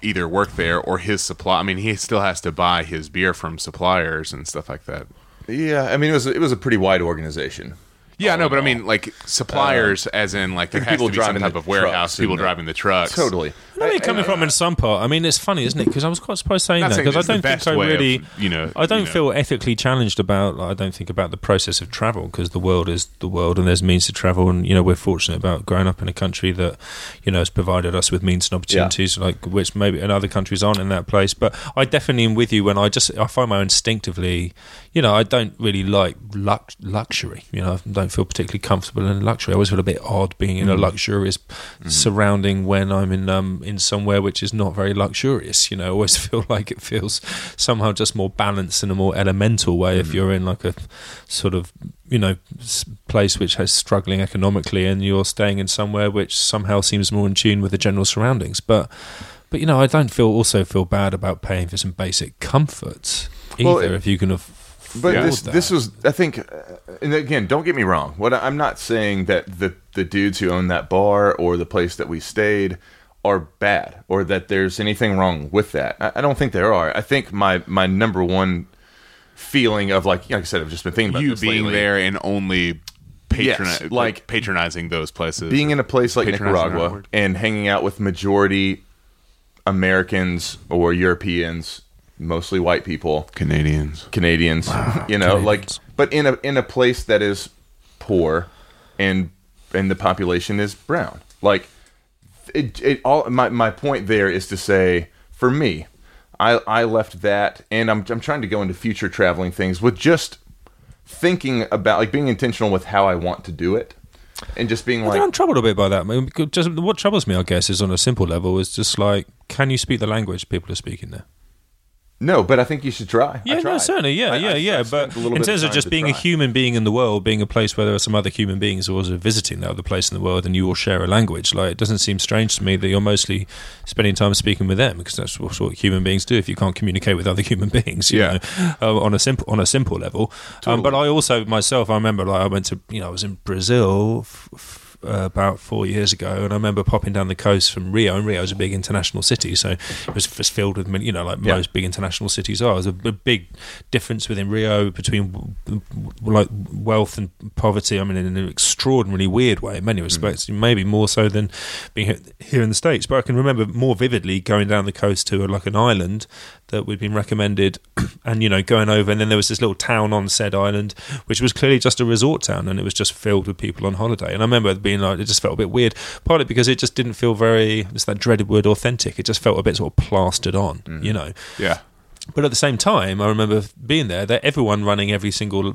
either work there or his supply. I mean, he still has to buy his beer from suppliers and stuff like that. yeah. I mean, it was it was a pretty wide organization. Yeah, All no, in but I oh, mean, like suppliers, uh, as in like there has people to be some driving type the of warehouse, trucks people and the- driving the trucks. Totally. I know where you're coming from in some part. I mean, it's funny, isn't it? Because I was quite surprised saying Not that saying because I it's the don't best think I way of, really, you know, I don't you know. feel ethically challenged about. Like, I don't think about the process of travel because the world is the world, and there's means to travel, and you know we're fortunate about growing up in a country that you know has provided us with means and opportunities, like which maybe in other countries aren't in that place. But I definitely am with you when I just I find my instinctively, you know, I don't really like lux- luxury. You know, I don't feel particularly comfortable in luxury. I always feel a bit odd being in a mm. luxurious mm. surrounding when I'm in um in somewhere which is not very luxurious. You know, I always feel like it feels somehow just more balanced in a more elemental way if mm. you're in like a sort of you know place which has struggling economically and you're staying in somewhere which somehow seems more in tune with the general surroundings. But but you know, I don't feel also feel bad about paying for some basic comforts either Well, it- if you can have. But this this was I think, and again, don't get me wrong. What I'm not saying that the the dudes who own that bar or the place that we stayed are bad or that there's anything wrong with that. I, I don't think there are. I think my my number one feeling of like like I said, I've just been thinking about you being lately. there and only patroni- Yes, like- patronizing those places, being in a place like Nicaragua and hanging out with majority Americans or Europeans, mostly white people, Canadians. Canadians, you know, like but in a in a place that is poor and and the population is brown. Like it, it all my my point there is to say for me, I I left that and I'm I'm trying to go into future traveling things with just thinking about like being intentional with how I want to do it and just being I like I'm troubled a bit by that. I mean, because just what troubles me, I guess, is on a simple level, is just like, can you speak the language people are speaking there? No, but I think you should try. I Yeah, no, certainly, yeah, I- yeah, I- I yeah. spent But in terms of time just being a human being in the world, being a place where there are some other human beings who are visiting that other place in the world, and you all share a language, like it doesn't seem strange to me that you're mostly spending time speaking with them because that's what, what human beings do. If you can't communicate with other human beings, you Yeah. know, uh, on a simple on a simple level. Um, but I also myself, I remember like I went to you know I was in Brazil. F- f- uh, about four years ago, and I remember popping down the coast from Rio, and Rio is a big international city, so it was just filled with, you know, like Yeah. most big international cities are. There's a big difference within Rio between like wealth and poverty. I mean, in an extraordinarily weird way in many respects, maybe more so than being here in the states. But I can remember more vividly going down the coast to like an island that we'd been recommended, and you know, going over, and then there was this little town on said island, which was clearly just a resort town, and it was just filled with people on holiday. And I remember it being like, it just felt a bit weird, partly because it just didn't feel very, it's that dreaded word, authentic. It just felt a bit sort of plastered on, mm. you know. Yeah. But at the same time, I remember being there. That everyone running every single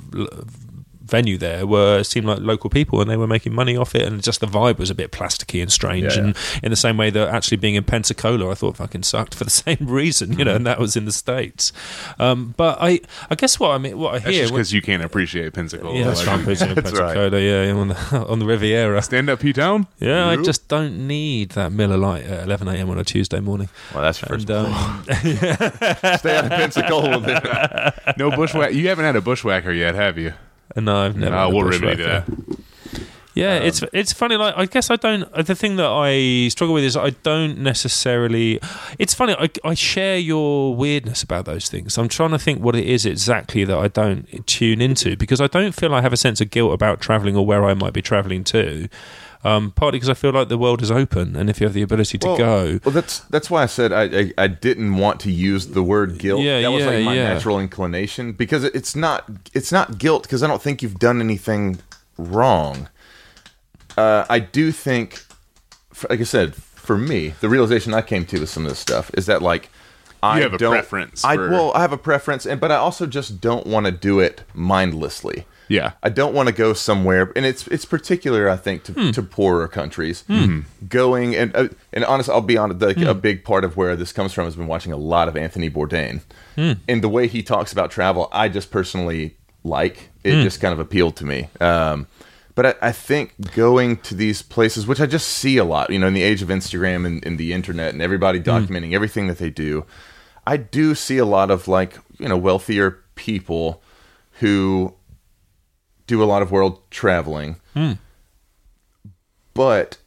venue there were it seemed like local people, and they were making money off it. And just the vibe was a bit plasticky and strange. Yeah, and in the same way that actually being in Pensacola, I thought fucking sucked for the same reason, you know. And that was in the states. Um, but I, I guess what I mean, what I That's hear. because you can't appreciate Pensacola. yeah, that's Like, right. Pensacola, That's right. Yeah, on the on the Riviera. Stand up, P Town. Yeah, I just don't need that Miller Lite at 11 a.m. on a Tuesday morning. Well, that's first. And, um, Stay out of Pensacola. No bushwhack. You haven't had a bushwhacker yet, have you? No, I've never. A we'll bushwhacker. that. Yeah, um, it's it's funny. Like I guess I don't. The thing that I struggle with is I don't necessarily. It's funny. I, I share your weirdness about those things. I'm trying to think what it is exactly that I don't tune into because I don't feel I have a sense of guilt about traveling or where I might be traveling to. Um, partly because I feel like the world is open, and if you have the ability to well, go, Well, that's that's why I said I, I I didn't want to use the word guilt. Yeah, that was yeah, like my yeah. natural inclination because it's not it's not guilt because I don't think you've done anything wrong. Uh, I do think, like I said, for me, the realization I came to with some of this stuff is that like I have a don't, preference I well, I have a preference, and but I also just don't want to do it mindlessly. Yeah. I don't want to go somewhere, and it's it's particular, I think, to, Hmm. to poorer countries. Going and uh, and honest, I'll be honest. Like, Hmm. A big part of where this comes from has been watching a lot of Anthony Bourdain, Hmm. and the way he talks about travel, I just personally like. It Hmm. just kind of appealed to me. Um, but I, I think going to these places, which I just see a lot, you know, in the age of Instagram and, and the internet, and everybody Hmm. documenting everything that they do, I do see a lot of like you know wealthier people who do a lot of world traveling, Hmm. but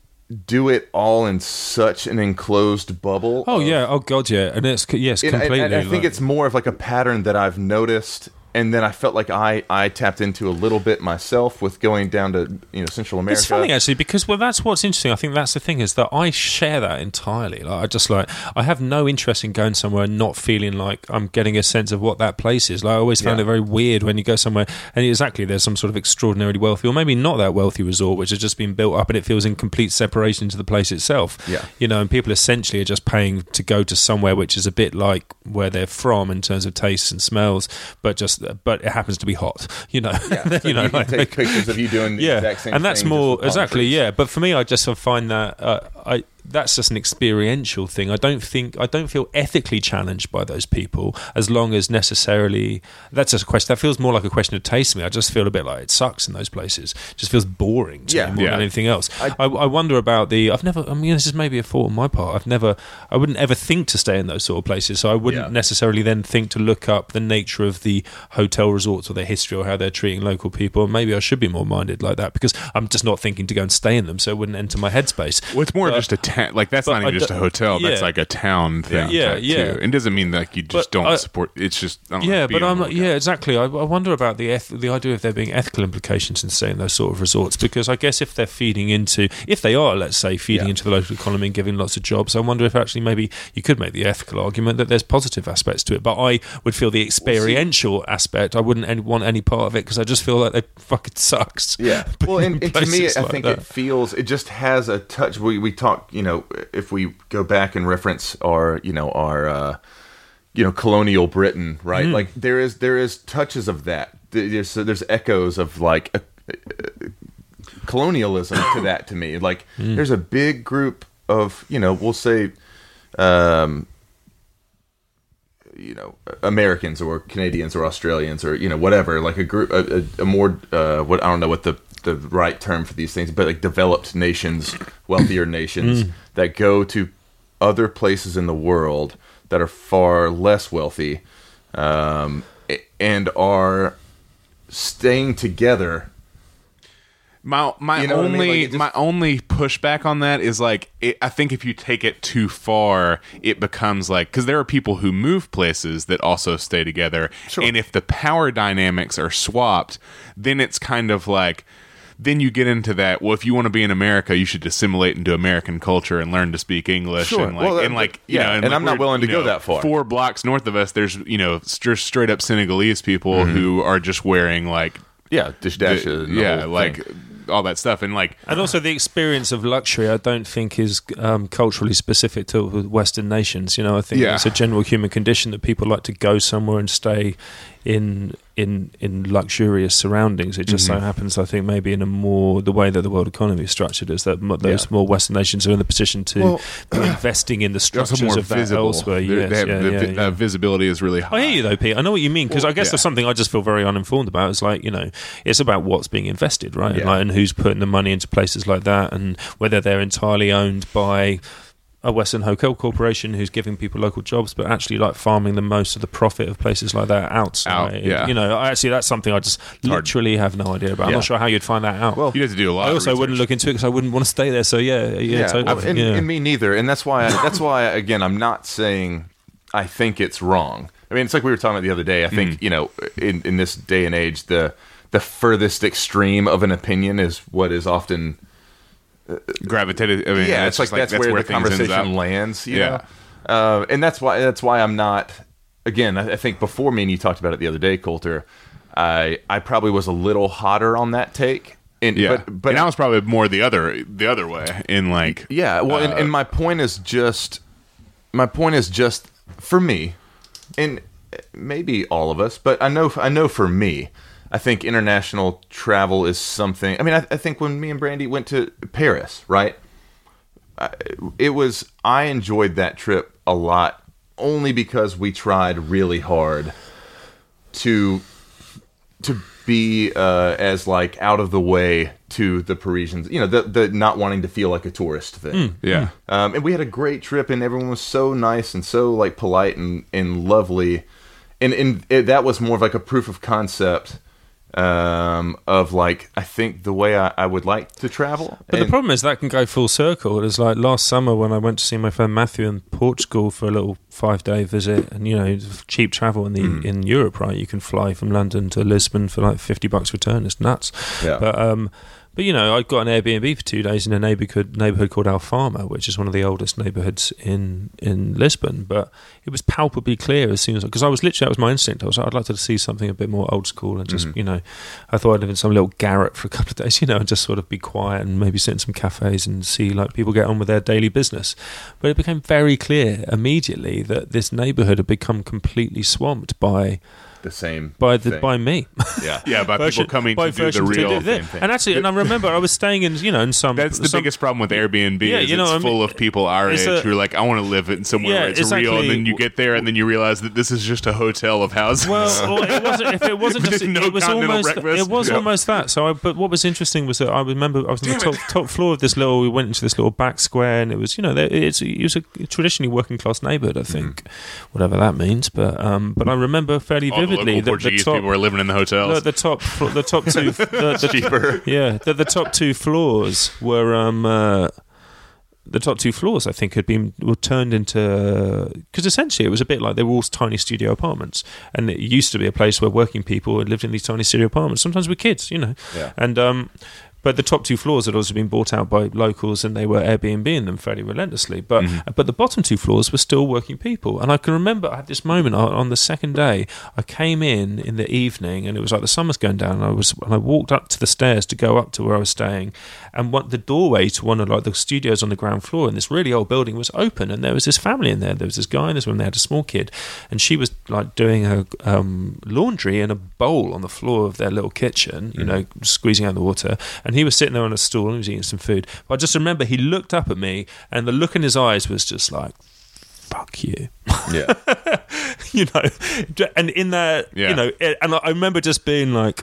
do it all in such an enclosed bubble. oh of- yeah, oh god, yeah, and it's yes, I- completely. and I, think like- it's more of like a pattern that I've noticed, and then I felt like I I tapped into a little bit myself with going down to you know Central America. It's funny actually because well, that's what's interesting. I think that's the thing is that I share that entirely. Like I just like I have no interest in going somewhere and not feeling like I'm getting a sense of what that place is. Like I always found Yeah. it very weird when you go somewhere and exactly there's some sort of extraordinarily wealthy or maybe not that wealthy resort which has just been built up and it feels in complete separation to the place itself. Yeah. you know, and people essentially are just paying to go to somewhere which is a bit like where they're from in terms of tastes and smells, but just but it happens to be hot. You know, Yeah, so you know, you like- take pictures of you doing the yeah, exact same and that's more exactly yeah. But for me, I just find that uh, I that's just an experiential thing. I don't think I don't feel ethically challenged by those people as long as necessarily that's just a question. That feels more like a question of taste to me. I just feel a bit like it sucks in those places. It just feels boring to Yeah. me more Yeah. than anything else. I- I, I wonder about the. I've never. I mean, this is maybe a fault on my part. I've never. I wouldn't ever think to stay in those sort of places. So I wouldn't Yeah. necessarily then think to look up the nature of the hotel resorts or their history or how they're treating local people. Maybe I should be more minded like that because I'm just not thinking to go and stay in them, so it wouldn't enter my headspace. Well, it's more But- just a town. Like that's but not even just a hotel. That's like a town thing. Yeah, type, yeah. Too. It doesn't mean like you just But don't I- support. It's just I don't Yeah, be but I'm not. Yeah, exactly. I, I wonder about the eth- the idea of there being ethical implications in staying those sort of resorts because I guess if they're feeding into, if they are, let's say, feeding Yeah. into the local economy and giving lots of jobs, I wonder if actually maybe you could make the ethical argument that there's positive aspects to it. But I would feel the experiential aspect. I wouldn't any, want any part of it because I just feel like it fucking sucks. Yeah. Well, and, and to me, places I like think that. it feels it just has a touch. We we talk, you know, if we go back and reference our, you know, our, uh, you know, colonial Britain, right? Mm. Like there is there is touches of that. There's there's echoes of like a, colonialism to that to me. Like Mm. there's a big group of, you know, we'll say, um, you know Americans or Canadians or Australians or you know whatever like a group a, a, a more uh, what I don't know what the the right term for these things but like developed nations wealthier nations that go to other places in the world that are far less wealthy um, and are staying together My my You know what I mean? only Like, just- my only pushback on that is like it, I think if you take it too far, it becomes like because there are people who move places that also stay together, and if the power dynamics are swapped, then it's kind of like. Then you get into that. Well, if you want to be in America, you should assimilate into American culture and learn to speak English. Sure. And like, Well, and like, you yeah, know, and like I'm not willing to you go know, that far. Four blocks north of us, there's you know st- straight up Senegalese people Mm-hmm. who are just wearing like, yeah dish dash the- and the yeah, like thing. All that stuff, and like And also, the experience of luxury, I don't think is um, culturally specific to Western nations. You know, I think Yeah. it's a general human condition that people like to go somewhere and stay in in in luxurious surroundings. It just so Mm-hmm. happens, I think, maybe in a more the way that the world economy is structured is that mo- those Yeah. more Western nations are in the position to Well- be investing in the structures of that visible. elsewhere. Yes, they have yeah, the yeah, vi- yeah. Uh, visibility is really high. I hear you though, Pete. I know what you mean because I guess there's something I just feel very uninformed about. It's like you know, it's about what's being invested, right? Like, and who's putting the money into places like that, and whether they're entirely owned by a Western Hotel Corporation who's giving people local jobs, but actually like farming the most of the profit of places like that outside. Out, yeah. You know, actually that's something I just hard. literally have no idea about. I'm not sure how you'd find that out. Well, You have to do a lot. I of also wouldn't look into it because I wouldn't want to stay there. So yeah, yeah, yeah, totally. and, yeah. and me neither. And that's why. I, that's why again, I'm not saying I think it's wrong. I mean, it's like we were talking about the other day. I think Mm-hmm. you know, in in this day and age, the the furthest extreme of an opinion is what is often gravitated. I mean, yeah, it's it's like, just that's, where, the conversation lands. You Yeah. know? uh, and that's why that's why I'm not. Again, I, I think before me and you talked about it the other day, Colter. I I probably was a little hotter on that take. And, Yeah, but but and I was probably more the other the other way in like Yeah, well, and, uh, and my point is just, my point is just for me, and maybe all of us, but I know, I know for me, I think international travel is something. I mean, I, I think when me and Brandy went to Paris, right? I, it was I enjoyed that trip a lot, only because we tried really hard to to be uh, as like out of the way to the Parisians. You know, the the not wanting to feel like a tourist thing. yeah. Um, and we had a great trip, and everyone was so nice and so like polite and, and lovely, and and it, that was more of like a proof of concept um, of like I think the way I, I would like to travel. But the problem is that can go full circle. It was like last summer when I went to see my friend Matthew in Portugal for a little five day visit, and you know, cheap travel in the Hmm. in Europe, right? You can fly from London to Lisbon for like fifty bucks return. It's nuts. Yeah. But um, but you know, I got an Airbnb for two days in a neighborhood neighborhood called Alfama, which is one of the oldest neighborhoods in in Lisbon. But it was palpably clear as soon as because I was literally that was my instinct. I was like, I'd like to see something a bit more old school and just mm-hmm. you know, I thought I'd live in some little garret for a couple of days, you know, and just sort of be quiet and maybe sit in some cafes and see like people get on with their daily business. But it became very clear immediately that this neighborhood had become completely swamped by the same by the thing. by me. yeah Yeah, by Version- people coming by to do the real. do this. thing. And actually, and I remember I was staying in, you know, in some. That's the some- biggest problem with Airbnb. Yeah, is you know, it's I mean, full of people our age a- who are like, I want to live in somewhere Yeah, where it's real, and then you get there, and then you realize that this is just a hotel of houses. Well, well, it wasn't. If it wasn't just, no it was almost. breakfast. It was Yeah. almost that. So, I, but what was interesting was that I remember I was on the top, top floor of this little. We went into this little back square, and it was, you know, it's it was a traditionally working class neighborhood. I think, whatever that means. But um, but I remember fairly All the vividly the Portuguese top. people were living in the hotels. The, the top, the top two, the, the, cheaper. yeah, the, the top two floors were um, uh, the top two floors. I think had been were turned into because essentially it was a bit like they were all tiny studio apartments, and it used to be a place where working people had lived in these tiny studio apartments. Sometimes with kids, you know, Yeah. and um, but the top two floors had also been bought out by locals, and they were Airbnb them fairly relentlessly. But mm-hmm. but the bottom two floors were still working people, and I can remember I had this moment on, on the second day. I came in in the evening, and it was like the sun was going down. And I was and I walked up to the stairs to go up to where I was staying, and what the doorway to one of like the studios on the ground floor in this really old building was open, and there was this family in there. There was this guy and this woman. They had a small kid, and she was like doing her um, laundry in a bowl on the floor of their little kitchen, you know, squeezing out the water. And he was sitting there on a stool and he was eating some food. But I just remember he looked up at me, and the look in his eyes was just like, "Fuck you." yeah you know, and in that, Yeah. you know, and I remember just being like,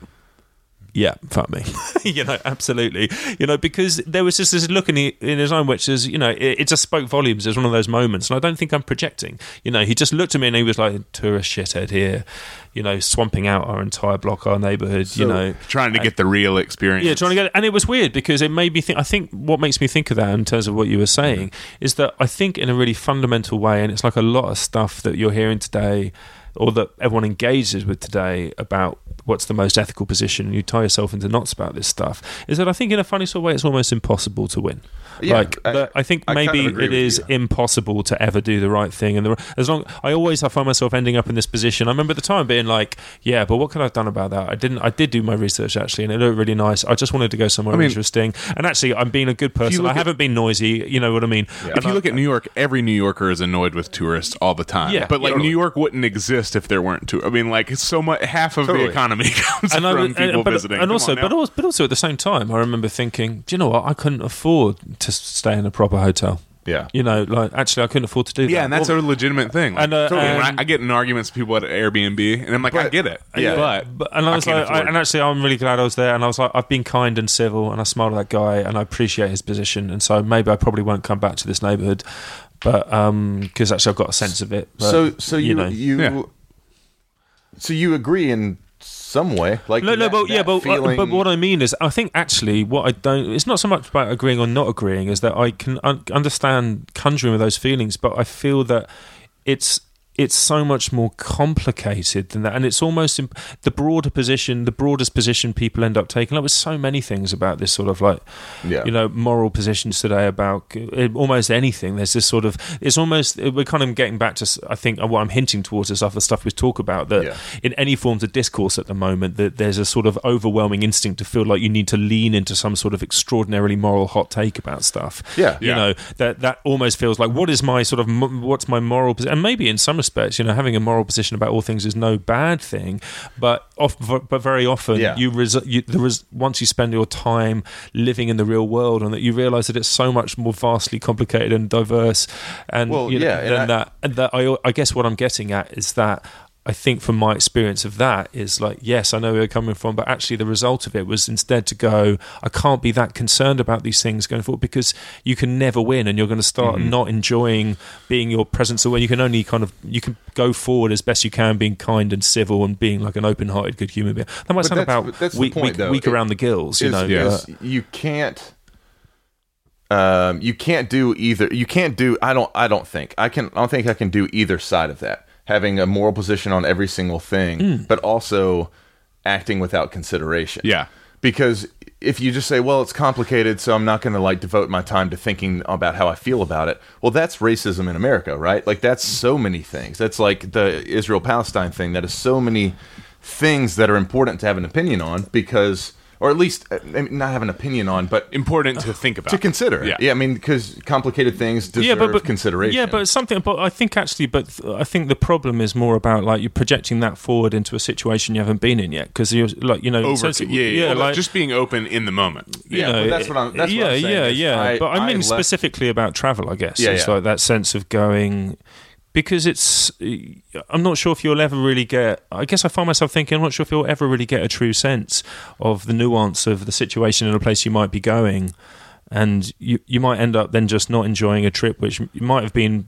yeah, fuck me, you know, absolutely, you know, because there was just this look in, he, in his own, which is, you know, it, it just spoke volumes. It was one of those moments, and I don't think I'm projecting. You know, he just looked at me and he was like, tourist shithead here, you know, swamping out our entire block, our neighborhood, you know, trying to get the real experience. yeah, trying to get, and it was weird because it made me think. I think what makes me think of that in terms of what you were saying mm-hmm. is that I think in a really fundamental way, and it's like a lot of stuff that you're hearing today, or that everyone engages with today about what's the most ethical position, and you tie yourself into knots about this stuff. Is that I think in a funny sort of way, it's almost impossible to win. Yeah, like I- that- I, think I kind of maybe agree it with is you. impossible to ever do the right thing, and the, as long I always I find myself ending up in this position. I remember at the time being like, yeah, but what could I have done about that? I didn't. I did do my research actually, and it looked really nice. I just wanted to go somewhere I mean- interesting, and actually, I'm being a good person. I haven't been noisy. You know what I mean? If you look at New York, every New Yorker is annoyed with tourists all the time. Yeah, but like totally. New York wouldn't exist if there weren't tourists. I mean, like it's so much half of Totally. the economy comes and from was- people and, but, visiting. and also, but also, but also at the same time, I remember thinking, do you know what? I couldn't afford to stay in a proper hotel. yeah You know, like actually, I couldn't afford to do that. yeah, and that's Well, a legitimate thing. Like, And, uh, totally. When I, and- I get in arguments with people at Airbnb, and I'm like, I But- get it. yeah. but, But and I was can't like, I, afford- and actually, I'm really glad I was there. And I was like, I've been kind and civil, and I smiled at that guy, and I appreciate his position. And so maybe I probably won't come back to this neighborhood. but because actually I've got a sense of it. But, so so you you, know. Yeah. so you agree in some way, like No, no, that- but yeah, that but uh, feeling- but what I mean is, I think actually what I don't. It's not so much about agreeing or not agreeing, is that I can un- understand conjuring with those feelings, but I feel that it's it's so much more complicated than that, and it's almost imp- the broader position, the broadest position people end up taking. Like with so many things about this sort of like, Yeah. you know, moral positions today about uh, almost anything. There's this sort of, it's almost we're kind of getting back to I think what I'm hinting towards is other stuff we talk about that Yeah. in any forms of discourse at the moment that there's a sort of overwhelming instinct to feel like you need to lean into some sort of extraordinarily moral hot take about stuff. Yeah. you Yeah. know that that almost feels like what is my sort of what's my moral position? And maybe in some respects, you know, having a moral position about all things is no bad thing, but off, but very often Yeah. you, res- you the res- once you spend your time living in the real world and that you realize that it's so much more vastly complicated and diverse and Well, you know, yeah, and than I- that and that I, I guess what I'm getting at is that I think from my experience of that is like, yes, I know where you're coming from, but actually the result of it was instead to go, I can't be that concerned about these things going forward because you can never win and you're going to start Mm-hmm. not enjoying being your presence or when you can only kind of, you can go forward as best you can, being kind and civil and being like an open hearted, good human being. That might But sound about but that's the weak, point, weak, weak around the gills, you is- know. but- you can't um you can't do either you can't do i don't i don't think i can i don't think i can do either side of that having a moral position on every single thing Hmm. but also acting without consideration Yeah. because if you just say well it's complicated so i'm not going to like devote my time to thinking about how i feel about it well that's racism in america right like that's so many things that's like the israel palestine thing that is so many things that are important to have an opinion on because or at least uh, I mean, not have an opinion on but Important to think about. to consider Yeah. yeah i mean because complicated things deserve consideration Yeah, but something. But I think actually, but th- I think the problem is more about like you're projecting that forward into a situation you haven't been in yet because you're like you know Over, so it's- yeah, yeah, Well, like just being open in the moment. you Yeah, know, but that's what I'm- that's what yeah, I'm saying yeah, is yeah. I- but I I mean left- specifically about travel, I guess. Yeah, it's yeah. like that sense of going because it's. I'm not sure if you'll ever really get. I guess I find myself thinking, I'm not sure if you'll ever really get a true sense of the nuance of the situation in a place you might be going, and you you might end up then just not enjoying a trip which might have been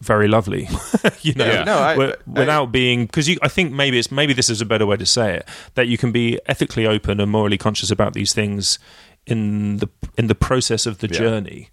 very lovely, you know, Yeah. No, I- wi- I- without being because you. I think maybe it's maybe this is a better way to say it that you can be ethically open and morally conscious about these things in the in the process of the Yeah. journey.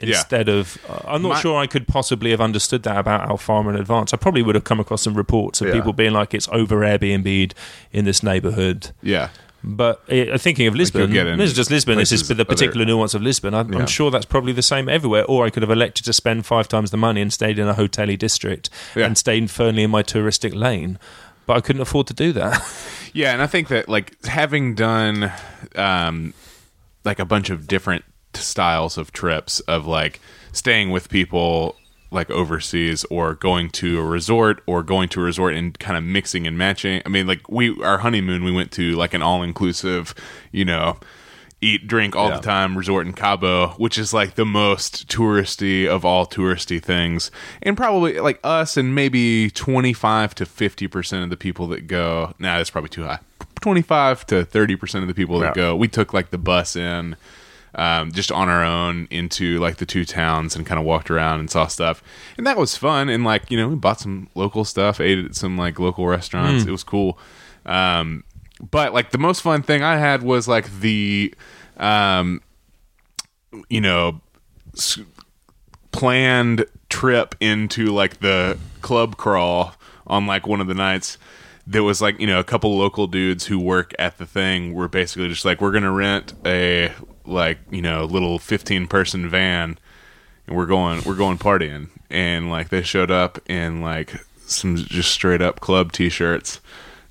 Yeah. Instead of, uh, I'm not My- sure I could possibly have understood that about Alfama in advance. I probably would have come across some reports of Yeah. people being like, "It's over Airbnb'd in this neighbourhood." Yeah. But uh, thinking of Lisbon, in this is just Lisbon. This is the particular nuance of Lisbon. I'm, Yeah. I'm sure that's probably the same everywhere. Or I could have elected to spend five times the money and stayed in a hotelly district Yeah. and stayed firmly in my touristic lane. But I couldn't afford to do that. Yeah, and I think that like having done um like a bunch of different styles of trips of like staying with people like overseas or going to a resort or going to a resort and kind of mixing and matching. I mean like we our honeymoon we went to like an all-inclusive, you know, eat drink all Yeah. the time resort in Cabo, which is like the most touristy of all touristy things. And probably like us and maybe 25 to 50% of the people that go. Nah, that's probably too high. 25 to 30% of the people that Yeah. go. We took like the bus in um, just on our own into like the two towns and kind of walked around and saw stuff. And that was fun. And like, you know, we bought some local stuff, ate at some like local restaurants. It was cool. Um, but like the most fun thing I had was like the, um, you know, s- planned trip into like the club crawl on like one of the nights. There was like you know a couple local dudes who work at the thing were basically just like we're gonna rent a like you know little fifteen person van and we're going we're going partying and like they showed up in like some just straight up club t-shirts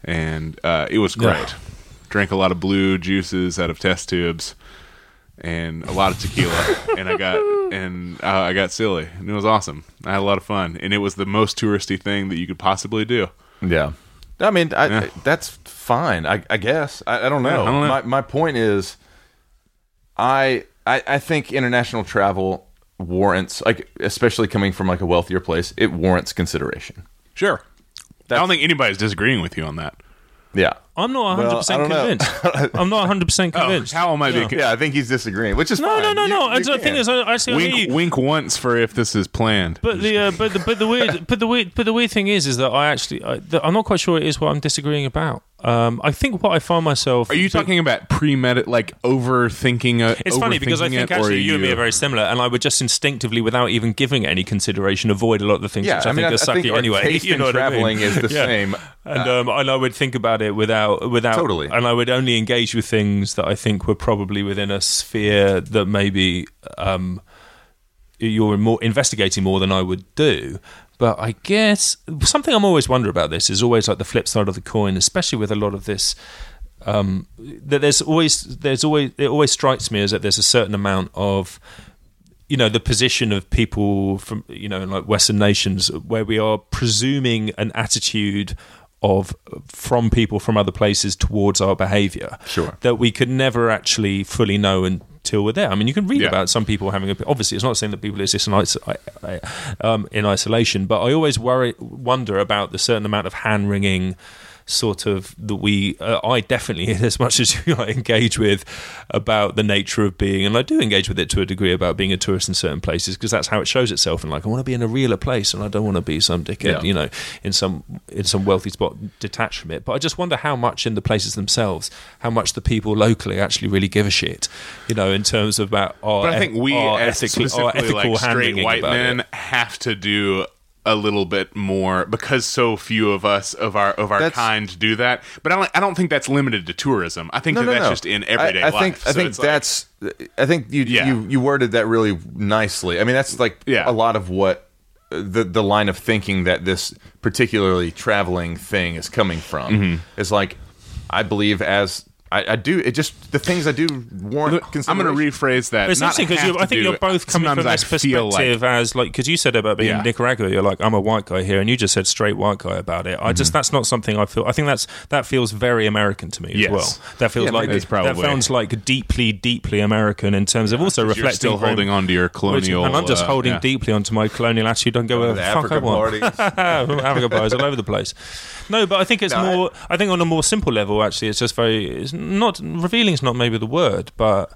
and uh, it was Yeah. great drank a lot of blue juices out of test tubes and a lot of tequila and i got and uh, i got silly and it was awesome i had a lot of fun and it was the most touristy thing that you could possibly do Yeah. I mean, I, Yeah. that's fine. I, I guess. I, I don't know. Yeah, I don't know. My my point is, I, I I think international travel warrants like, especially coming from like a wealthier place, it warrants consideration. sure i don't think anybody's disagreeing with you on that Yeah. I'm not 100 Well, I percent don't convinced. I'm not 100 percent Oh, convinced. how am I being? Yeah, I think he's disagreeing, which is no, fine. no, no, You- no. you I the can. thing is, I actually I hear Wink, you. wink once for if this is planned. But the uh, but the but the weird but the weird but the weird thing is is that I actually I, the, I'm not quite sure it is what I'm disagreeing about. Um, I think what I find myself Are you talking about premedit, like overthinking? Uh, It's funny because I think it, actually are you and me are very similar, and I would just instinctively, without even giving any consideration, avoid a lot of the things Yeah, which I, I mean, think I, are I sucky our anyway. taste you know in what I mean? traveling is the Yeah. same. And um, and I would think about it without without Totally. and I would only engage with things that I think were probably within a sphere that maybe um, you're more investigating more than I would do. But I guess something I'm always wonder about this is always like the flip side of the coin, especially with a lot of this. Um, that there's always there's always it always strikes me as that there's a certain amount of you know the position of people from you know in like Western nations where we are presuming an attitude of from people from other places towards our behaviour. Sure. That we could never actually fully know until we're there. I mean, you can read Yeah. about some people having a. Obviously, it's not saying that people exist in, iso- I- I- um, in isolation, but I always worry, wonder about the certain amount of hand wringing sort of that we uh, I definitely as much as you I engage with about the nature of being and I do engage with it to a degree about being a tourist in certain places because that's how it shows itself and like I want to be in a realer place and I don't want to be some dickhead Yeah. you know in some in some wealthy spot detached from it but I just wonder how much in the places themselves how much the people locally actually really give a shit you know in terms of about our But I think we, as ethically, our ethical like straight white men, it. have to do a little bit more because so few of us of our of our That's- kind do that. But I don't, I don't think that's limited to tourism. I think No, that no, that's no. just in everyday I, I life. think I think it's like- that's. I think you Yeah. you you worded that really nicely. I mean, that's like Yeah. a lot of what the the line of thinking that this particularly traveling thing is coming from Mm-hmm. is like. I believe as I, I do. It just the things I do warrant. I'm going to rephrase that. It's not interesting because I think you're both coming from I this feel perspective as like because you said about being Yeah. in Nicaragua, you're like I'm a white guy here, and you just said straight white guy about it. I Mm-hmm. just that's not something I feel. I think that's that feels very American to me Yes. as well. That feels Yeah, like it's probably- that sounds like deeply, deeply American in terms of also You're reflecting. still holding on to your which- colonial, and I'm just uh, holding yeah. deeply onto my colonial attitude. Don't go where the the fuck I African want. parties. Africa bars all over the place. No, but I think it's No, I- more. I think on a more simple level, actually, it's just very. It's not revealing. Is not maybe the word, but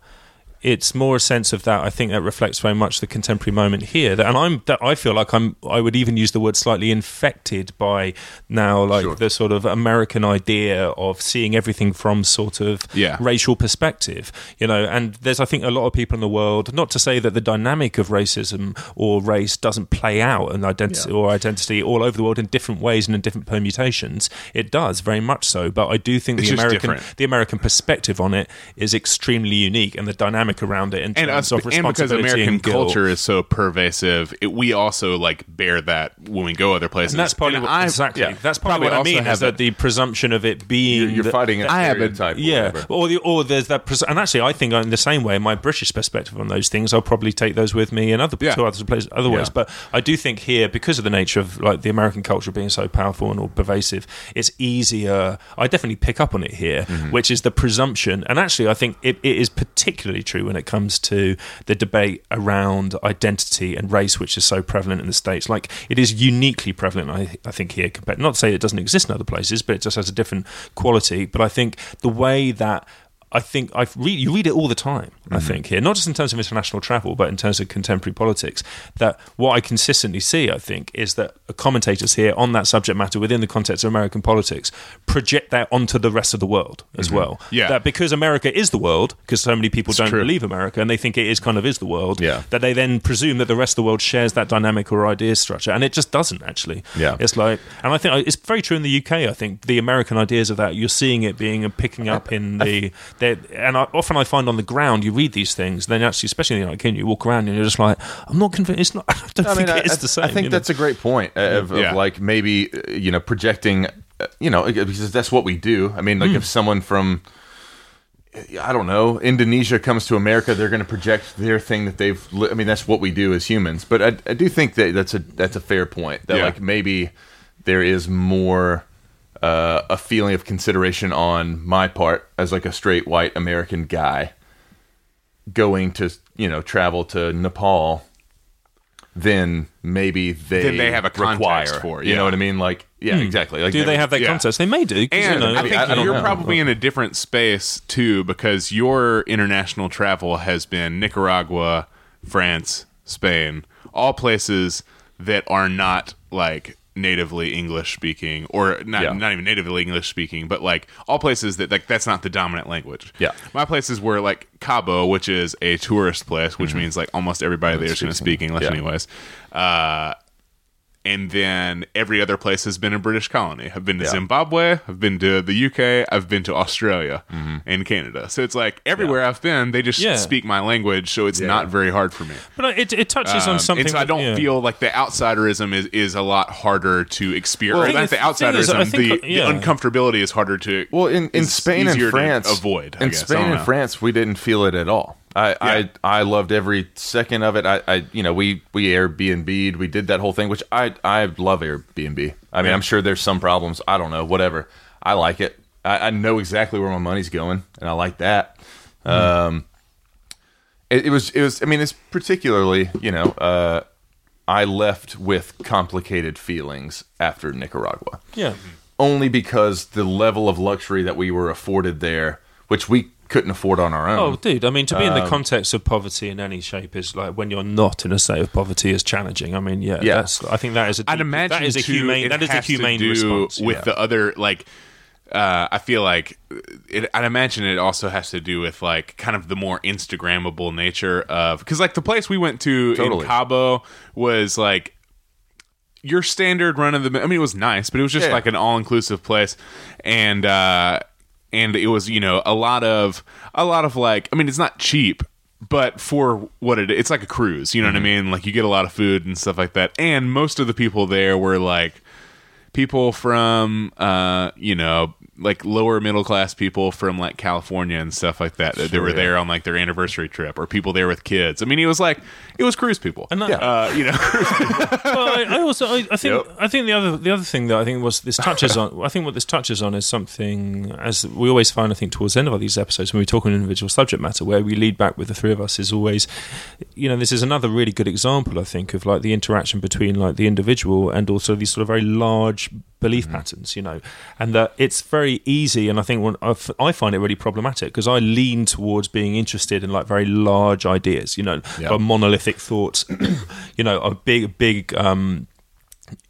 it's more a sense of that. I think that reflects very much the contemporary moment here. That, and I'm. That I feel like I'm. I would even use the word slightly infected by now, like Sure. the sort of American idea of seeing everything from sort of Yeah. racial perspective. You know, and there's I think a lot of people in the world. Not to say that the dynamic of racism or race doesn't play out and identity or identity all over the world in different ways and in different permutations. It does very much so. But I do think It's the American different. the American perspective on it is extremely unique, and the dynamic around it in and, terms us, of and because American and culture is so pervasive, it, we also like bear that when we go other places. And that's probably what, I- exactly. yeah, that's probably, what I mean. have Is that it- the presumption of it being You're, you're the- fighting a I have a- stereotype. or yeah, whatever. or the, or there's that, pres- and actually, I think in the same way, my British perspective on those things, I'll probably take those with me in other Yeah. to other places, other ways. Yeah. But I do think here, because of the nature of like the American culture being so powerful and all pervasive, it's easier. I definitely pick up on it here, Mm-hmm. which is the presumption, and actually, I think it, it is particularly true when it comes to the debate around identity and race, which is so prevalent in the states. Like it is uniquely prevalent, I, I think here. Compared, not to say it doesn't exist in other places, but it just has a different quality. But I think the way that I think I've read you read it all the time. I think here, not just in terms of international travel, but in terms of contemporary politics. That what I consistently see, I think, is that commentators here on that subject matter within the context of American politics project that onto the rest of the world as well. Yeah. that because America is the world, because so many people don't true. believe America and they think it is kind of is the world. Yeah. that they then presume that the rest of the world shares that dynamic or idea structure, and it just doesn't actually. Yeah. it's like, and I think uh, it's very true in the UK. I think the American ideas of that you're seeing it being and picking up in the, and I, often I find on the ground you read these things, then actually, especially in the United Kingdom, you walk around and you're just like, I'm not convinced. It's not. I don't I think mean, it is I, the same. I think you know? that's a great point uh, of, of Yeah. like maybe uh, you know projecting, uh, you know, because that's what we do. I mean, like Hmm. if someone from I don't know Indonesia comes to America, they're going to project their thing that they've. Li- I mean, that's what we do as humans. But I, I do think that that's a that's a fair point. That Yeah. like maybe there is more. Uh, a feeling of consideration on my part as like a straight white American guy going to you know travel to Nepal then maybe they Then they have a context require, for it, You know what I mean? Like, yeah, exactly. Like Do they have that yeah. context? They may do. 'cause, And you know, I think I don't you're know. probably in a different space too because your international travel has been Nicaragua, France, Spain, all places that are not like natively English speaking or not Yeah. not even natively English speaking, but like all places that like that's not the dominant language. Yeah. My places were like Cabo, which is a tourist place, which means like almost everybody there is going to speak English Mm-hmm. Yeah. anyways. Uh and then every other place has been a British colony. I've been to Yeah. Zimbabwe, I've been to the UK, I've been to Australia Mm-hmm. and Canada. So it's like everywhere I've been, they just Yeah. speak my language, so it's not very hard for me. but it, it touches Um, on something. and so I don't yeah. feel like the outsiderism is, is a lot harder to experience. Well, not think the is, outsiderism, I think, the, yeah. the uncomfortability is harder to. Well, in, in Spain and France, avoid. I in guess. Spain and. France, we didn't feel it at all. I, I I loved every second of it. I, I you know we we Airbnb'd, we did that whole thing, which I I love Airbnb. I mean, Yeah. I'm sure there's some problems. I don't know, whatever. I like it. I, I know exactly where my money's going, and I like that. Um, it, it was it was. I mean, it's particularly you know. Uh, I left with complicated feelings after Nicaragua Yeah. only because the level of luxury that we were afforded there, which we couldn't afford on our own. Oh, dude! I mean, to be in Um, the context of poverty in any shape is like when you're not in a state of poverty is challenging. I mean, yeah, Yeah. That's, I think that is a. I'd deep- imagine that is a humane. That is a humane response with yeah. the other like. Uh, I feel like it, I'd imagine it also has to do with like kind of the more Instagrammable nature of because like the place we went to Totally. in Cabo was like your standard run of the. I mean, it was nice, but it was just Yeah. like an all inclusive place, and uh, and it was you know a lot of a lot of like. I mean, it's not cheap. But for what it, it's like a cruise, you know what I mean. Like you get a lot of food and stuff like that, and most of the people there were like people from uh you know like lower middle class people from like California and stuff like that that they were yeah. there on like their anniversary trip or people there with kids. I mean, it was like it was cruise people. And that- uh, you know, well, I, I also I, I think Yep. I think the other the other thing that I think was this touches on I think what this touches on is something as we always find I think towards the end of all these episodes when we talk on individual subject matter where we lead back with the three of us is always you know this is another really good example I think of like the interaction between like the individual and also these sort of very large belief patterns you know and that it's very easy and I think when I f- I find it really problematic because I lean towards being interested in like very large ideas you know Yeah. or thoughts you know a big big um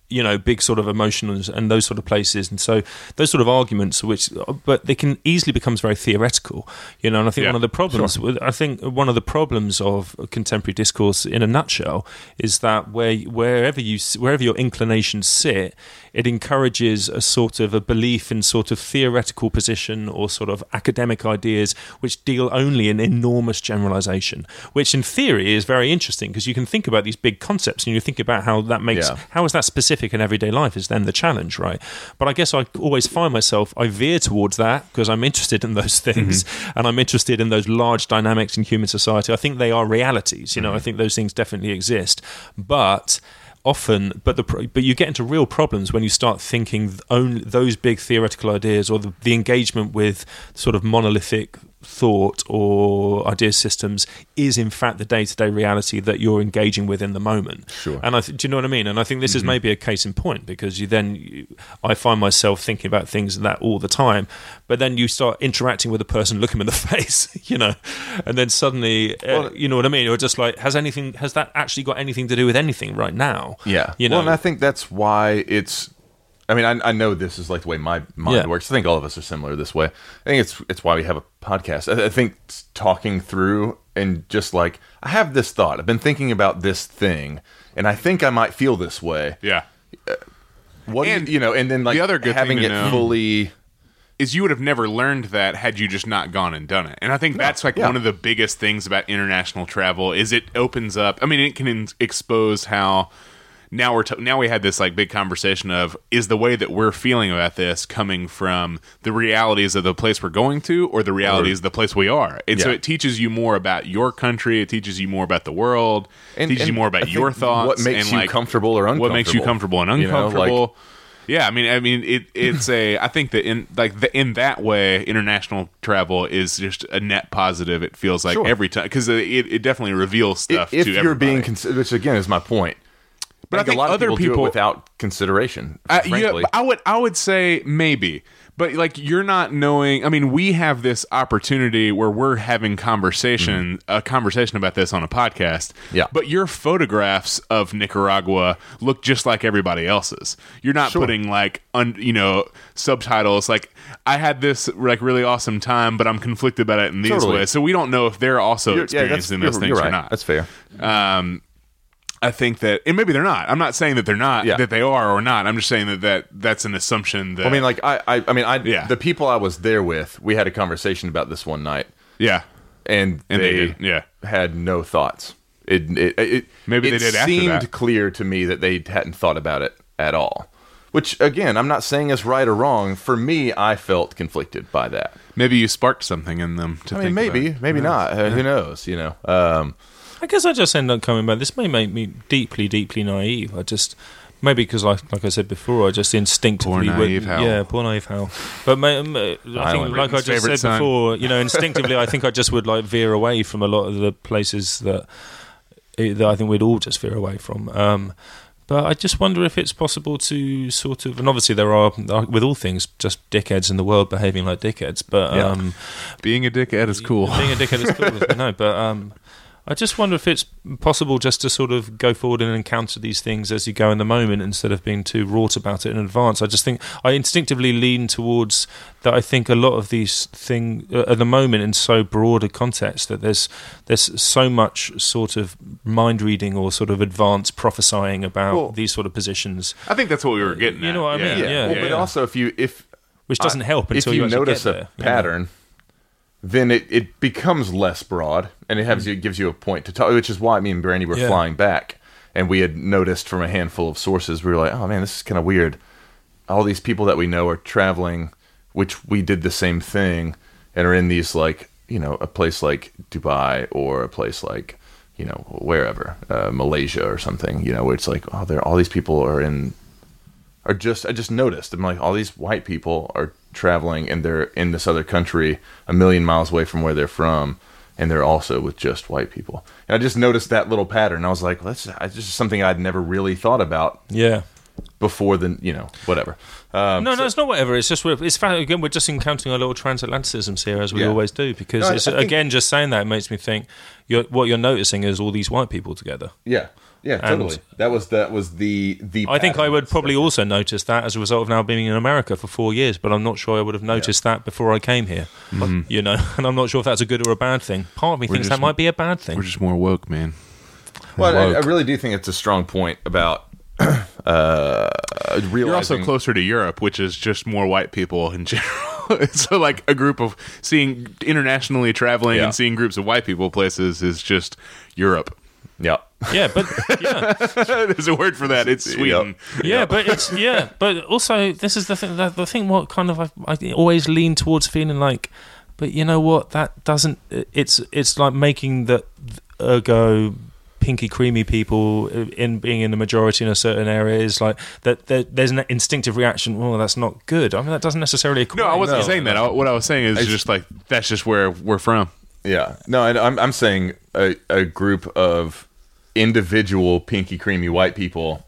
you know big sort of emotions and those sort of places. And so those sort of arguments which but they can easily becomes very theoretical you know and i think Yeah, one of the problems with i think one of the problems of contemporary discourse in a nutshell is that where wherever you wherever your inclinations sit it encourages a sort of a belief in sort of theoretical position or sort of academic ideas which deal only in enormous generalization which in theory is very interesting because you can think about these big concepts and you think about how that makes Yeah. how is that specific in everyday life is then the challenge right? But i guess i always find myself i veer towards that because i'm interested in those things mm-hmm. and i'm interested in those large dynamics in human society. I think they are realities you know mm-hmm. i think those things definitely exist. But often but the but you get into real problems when you start thinking only those big theoretical ideas or the, the engagement with sort of monolithic thought or idea systems is in fact the day-to-day reality that you're engaging with in the moment Sure. and I th- do you know what I mean and I think this is maybe a case in point because you then you, I find myself thinking about things that all the time but then you start interacting with a person look them in the face you know and then suddenly uh, you know what I mean you're just like has anything has that actually got anything to do with anything right now Yeah. you know Well, and I think that's why it's. I mean, I, I know this is like the way my mind Yeah. works. I think all of us are similar this way. I think it's it's why we have a podcast. I, I think talking through and just like I have this thought. I've been thinking about this thing, and I think I might feel this way. yeah. Uh, what do you- And you know, and then like the other good having thing to it know- fully. is you would have never learned that had you just not gone and done it. And I think that's like yeah. one of the biggest things about international travel is it opens up. I mean, it can in- expose how now we're t- now we had this like big conversation of is the way that we're feeling about this coming from the realities of the place we're going to or the realities of the place we are. And so it teaches you more about your country. It teaches you more about the world. And, teaches you more about think your thoughts. What makes and, you like, comfortable or uncomfortable? What makes you comfortable and You know, like- uncomfortable. Yeah, I mean, I mean, it, it's a. I think that in like the, in that way, international travel is just a net positive. It feels like Sure. every time because it, it definitely reveals stuff. if to you're everybody. being considered, which again is my point. But I think think a lot other of people, people- it without consideration. Uh, yeah, I would I would say maybe. But like you're not knowing I mean we have this opportunity where we're having conversation a conversation about this on a podcast. Mm-hmm. Yeah. But your photographs of Nicaragua look just like everybody else's. You're not putting like un, you know subtitles like I had this like really awesome time but I'm conflicted about it in these Totally. ways. So we don't know if they're also You're- experiencing you're- those things you're or not. That's fair. Um, I think that, and maybe they're not. I'm not saying that they're not, Yeah. that they are or not. I'm just saying that, that that's an assumption that. I mean, like I, I, I mean, I, Yeah. the people I was there with, we had a conversation about this one night, yeah, and, and they, they, yeah. had no thoughts. It, it, it Maybe it they did after seemed clear to me that they hadn't thought about it at all. Which again, I'm not saying is right or wrong. For me, I felt conflicted by that. Maybe you sparked something in them. To I mean, maybe, about. maybe not. Uh, Who knows? You know. Um, I guess I just end up coming back. This may make me deeply, deeply naive. I just maybe because, like, like I said before, I just instinctively Poor naive Hal. Yeah, poor naive Hal. But I think, like I just said son. before, you know, instinctively, I think I just would like veer away from a lot of the places that eh, that I think we'd all just veer away from. Um, but I just wonder if it's possible to sort of, and obviously there are, with all things, just dickheads in the world behaving like dickheads. But Yeah. um, being a dickhead is cool. being a dickhead is cool, no, but um, I just wonder if it's possible just to sort of go forward and encounter these things as you go in the moment instead of being too wrought about it in advance. I just think I instinctively lean towards that. I think a lot of these things uh, at the moment in so broad a context that there's there's so much sort of mind reading or sort of advanced prophesying about Well- these sort of positions, I think that's what we were getting. You at. know what I mean? yeah. Yeah, well, yeah, but yeah. also, if you if which doesn't I- help until if you, you, notice get a there, you know? Then it, it becomes less broad, and it has you gives you a point to talk. Which is why me and Brandy were Yeah. flying back, and we had noticed from a handful of sources. We were like, "Oh man, this is kind of weird." All these people that we know are traveling, which we did the same thing, and are in these like you know a place like Dubai or a place like you know wherever uh, Malaysia or something. You know, where it's like, oh, there all these people are in are just I just noticed. I'm like, all these white people are traveling and they're in this other country a million miles away from where they're from, and they're also with just white people. And I just noticed that little pattern. I was like, well, that's that's just something I'd never really thought about yeah. before. The you know whatever. Um, No, no, it's not whatever. It's just we're, it's again we're just encountering a little transatlanticisms here as we Yeah. always do because No, I- it's, I think- again just saying that makes me think you're, what you're noticing is all these white people together. yeah, yeah, And- totally. That was that was the the. I think I would probably also notice that as a result of now being in America for four years, but I'm not sure I would have noticed that before I came here. You know, and I'm not sure if that's a good or a bad thing. Part of me thinks just- that might be a bad thing. We're just more woke, man. Well, I, I really do think it's a strong point about uh, realizing. You're also closer to Europe, which is just more white people in general. so, like a group of seeing internationally traveling Yeah. and seeing groups of white people places is just Europe. Yeah. Yeah, but yeah, There's a word for that. It's Sweden. yeah, but it's yeah, but also this is the thing. That, the thing what kind of I, I always lean towards feeling like, but you know what? That doesn't. It's it's like making the ergo pinky creamy people in being in the majority in a certain area is like that. There, there's an instinctive reaction. Oh, that's not good. I mean, that doesn't necessarily. Equate. No, I wasn't No. saying that. I, what I was saying is just like that's just where we're from. Yeah. No, and I'm I'm saying a, a group of individual pinky creamy white people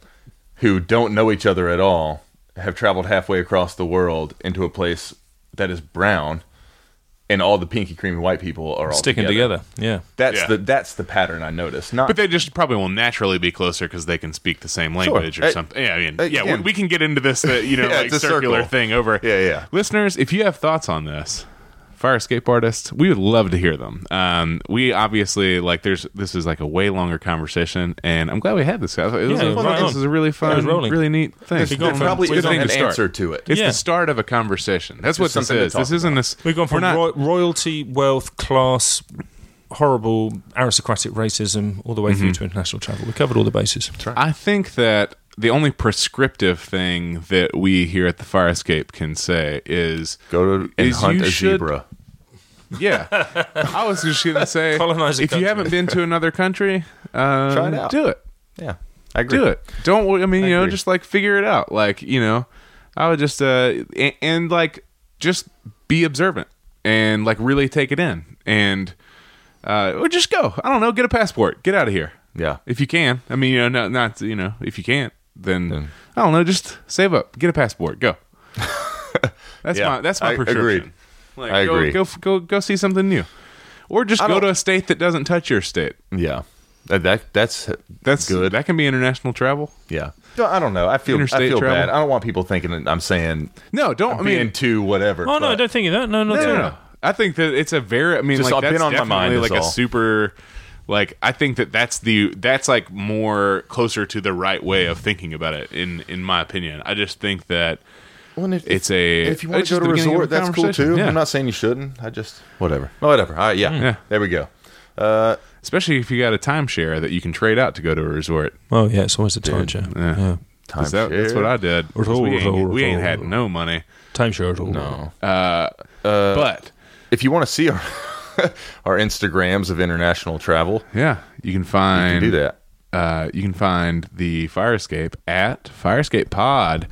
who don't know each other at all have traveled halfway across the world into a place that is brown and all the pinky creamy white people are all sticking together. Yeah. That's Yeah. the that's the pattern I noticed. Not But they just probably will naturally be closer because they can speak the same language or Uh, something. Yeah, I mean, uh, yeah, we, we can get into this, uh, you know, Yeah, like it's a circular circle. thing over. Yeah, yeah. Listeners, if you have thoughts on this, fire escape artists, we would love to hear them. Um, we obviously like. There's this is like a way longer conversation, and I'm glad we had this. It was, Yeah, a- right this is a really fun, was rolling. really neat thing. There's, gone there from- probably we've isn't gone an to start. answer to it. It's Yeah. the start of a conversation. That's what Just this something to is. talk This isn't about. this. We've gone we're from not- ro- royalty, wealth, class, horrible aristocratic racism, all the way Mm-hmm. through to international travel. We covered all the bases. I think that the only prescriptive thing that we here at the Fire Escape can say is Go to and hunt a should- zebra. Yeah, I was just gonna say, Colonize a if you haven't been to another country, um, Try it out. Do it. Yeah. I agree. Do it. Don't. I mean, you know, agree. just like figure it out. Like you know, I would just uh and, and like just be observant and like really take it in and uh or just go. I don't know, get a passport. Get out of here. Yeah. If you can. I mean, you know, not, not you know, if you can't, then I don't know, just save up, get a passport, go. that's Yeah, my that's my I- prescription. agreed. Like, I go, agree. Go go go see something new. Or just I go to a state that doesn't touch your state. Yeah. That, that that's That's good. That can be international travel. yeah. I don't know. I feel I feel travel. bad. I don't want people thinking that I'm saying No, don't. I'm I mean, being too whatever. Oh no, I don't think of that. No, not no, no, no. I think that it's a very. I mean, Just like I've that's been on my mind is like a all. super. Like I think that that's the that's like more closer to the right way of thinking about it. In in my opinion, I just think that Well, if, it's a. if you want to go to a the beginning of resort, that's cool too. Yeah. I'm not saying you shouldn't. I just whatever. Whatever. All right. Yeah. Yeah. There we go. Uh, especially if you got a timeshare that you can trade out to go to a resort. Oh yeah, it's always a timeshare. Yeah. Yeah. 'Cause that- that's what I did. 'Cause We ain't, Resort, we ain't had no money, Timeshare. no. uh, but If you want to see our our Instagrams of international travel, yeah, you can find you can do that. uh, you can find the Fire Escape at Fire Escape Pod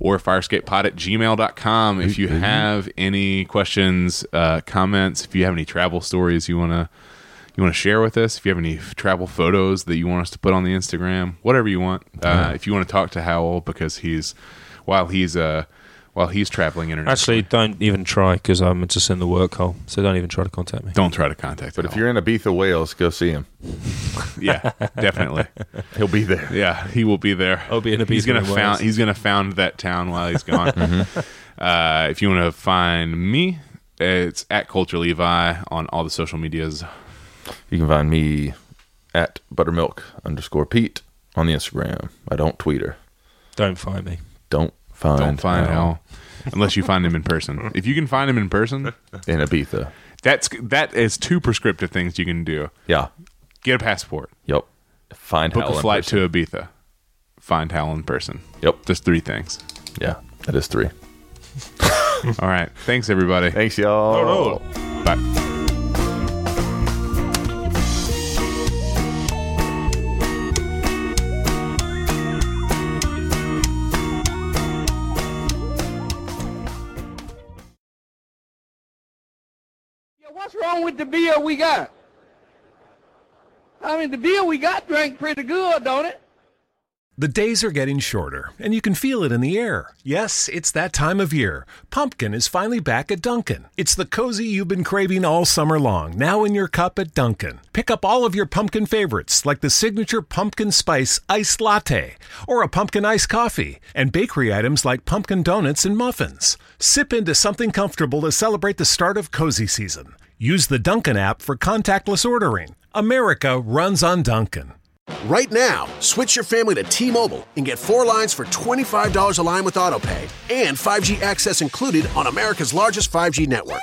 or firescapepod at gmail.com. If you have any questions, uh, comments, if you have any travel stories you want to you want to share with us, if you have any f- travel photos that you want us to put on the Instagram, whatever you want. Uh, if you want to talk to Hywel because he's while he's uh while he's traveling internationally, Actually, don't even try because I'm just in the work hole. So don't even try to contact me. don't try to contact. But if you're in Ibiza, Wales, go see him. yeah, definitely. He'll be there. Yeah, he will be there. I'll be in He's gonna Wales. found. He's gonna found that town while he's gone. uh, if you want to find me, it's at Colter Levi on all the social medias. You can find me at buttermilk underscore Pete on the Instagram. I don't tweet her. Don't find me. Don't find Don't find Hal Hal unless you find him in person. If you can find him in person, in Ibiza. that's that is two prescriptive things you can do. Yeah. Get a passport, Yep. Find book Hal a flight to Ibiza, find Hal in person. Yep. Just three things. Yeah. That is three. All right. Thanks everybody. Thanks, y'all. Bye. Wrong with the beer we got? I mean, the beer we got drank pretty good, don't it? The days are getting shorter, and you can feel it in the air. Yes, it's that time of year. Pumpkin is finally back at Dunkin'. It's the cozy you've been craving all summer long, now in your cup at Dunkin'. Pick up all of your pumpkin favorites, like the signature pumpkin spice iced latte, or a pumpkin iced coffee, and bakery items like pumpkin donuts and muffins. Sip into something comfortable to celebrate the start of cozy season. Use the Dunkin' app for contactless ordering. America runs on Dunkin'. Right now, switch your family to T-Mobile and get four lines for $25 a line with AutoPay and 5G access included on America's largest 5G network.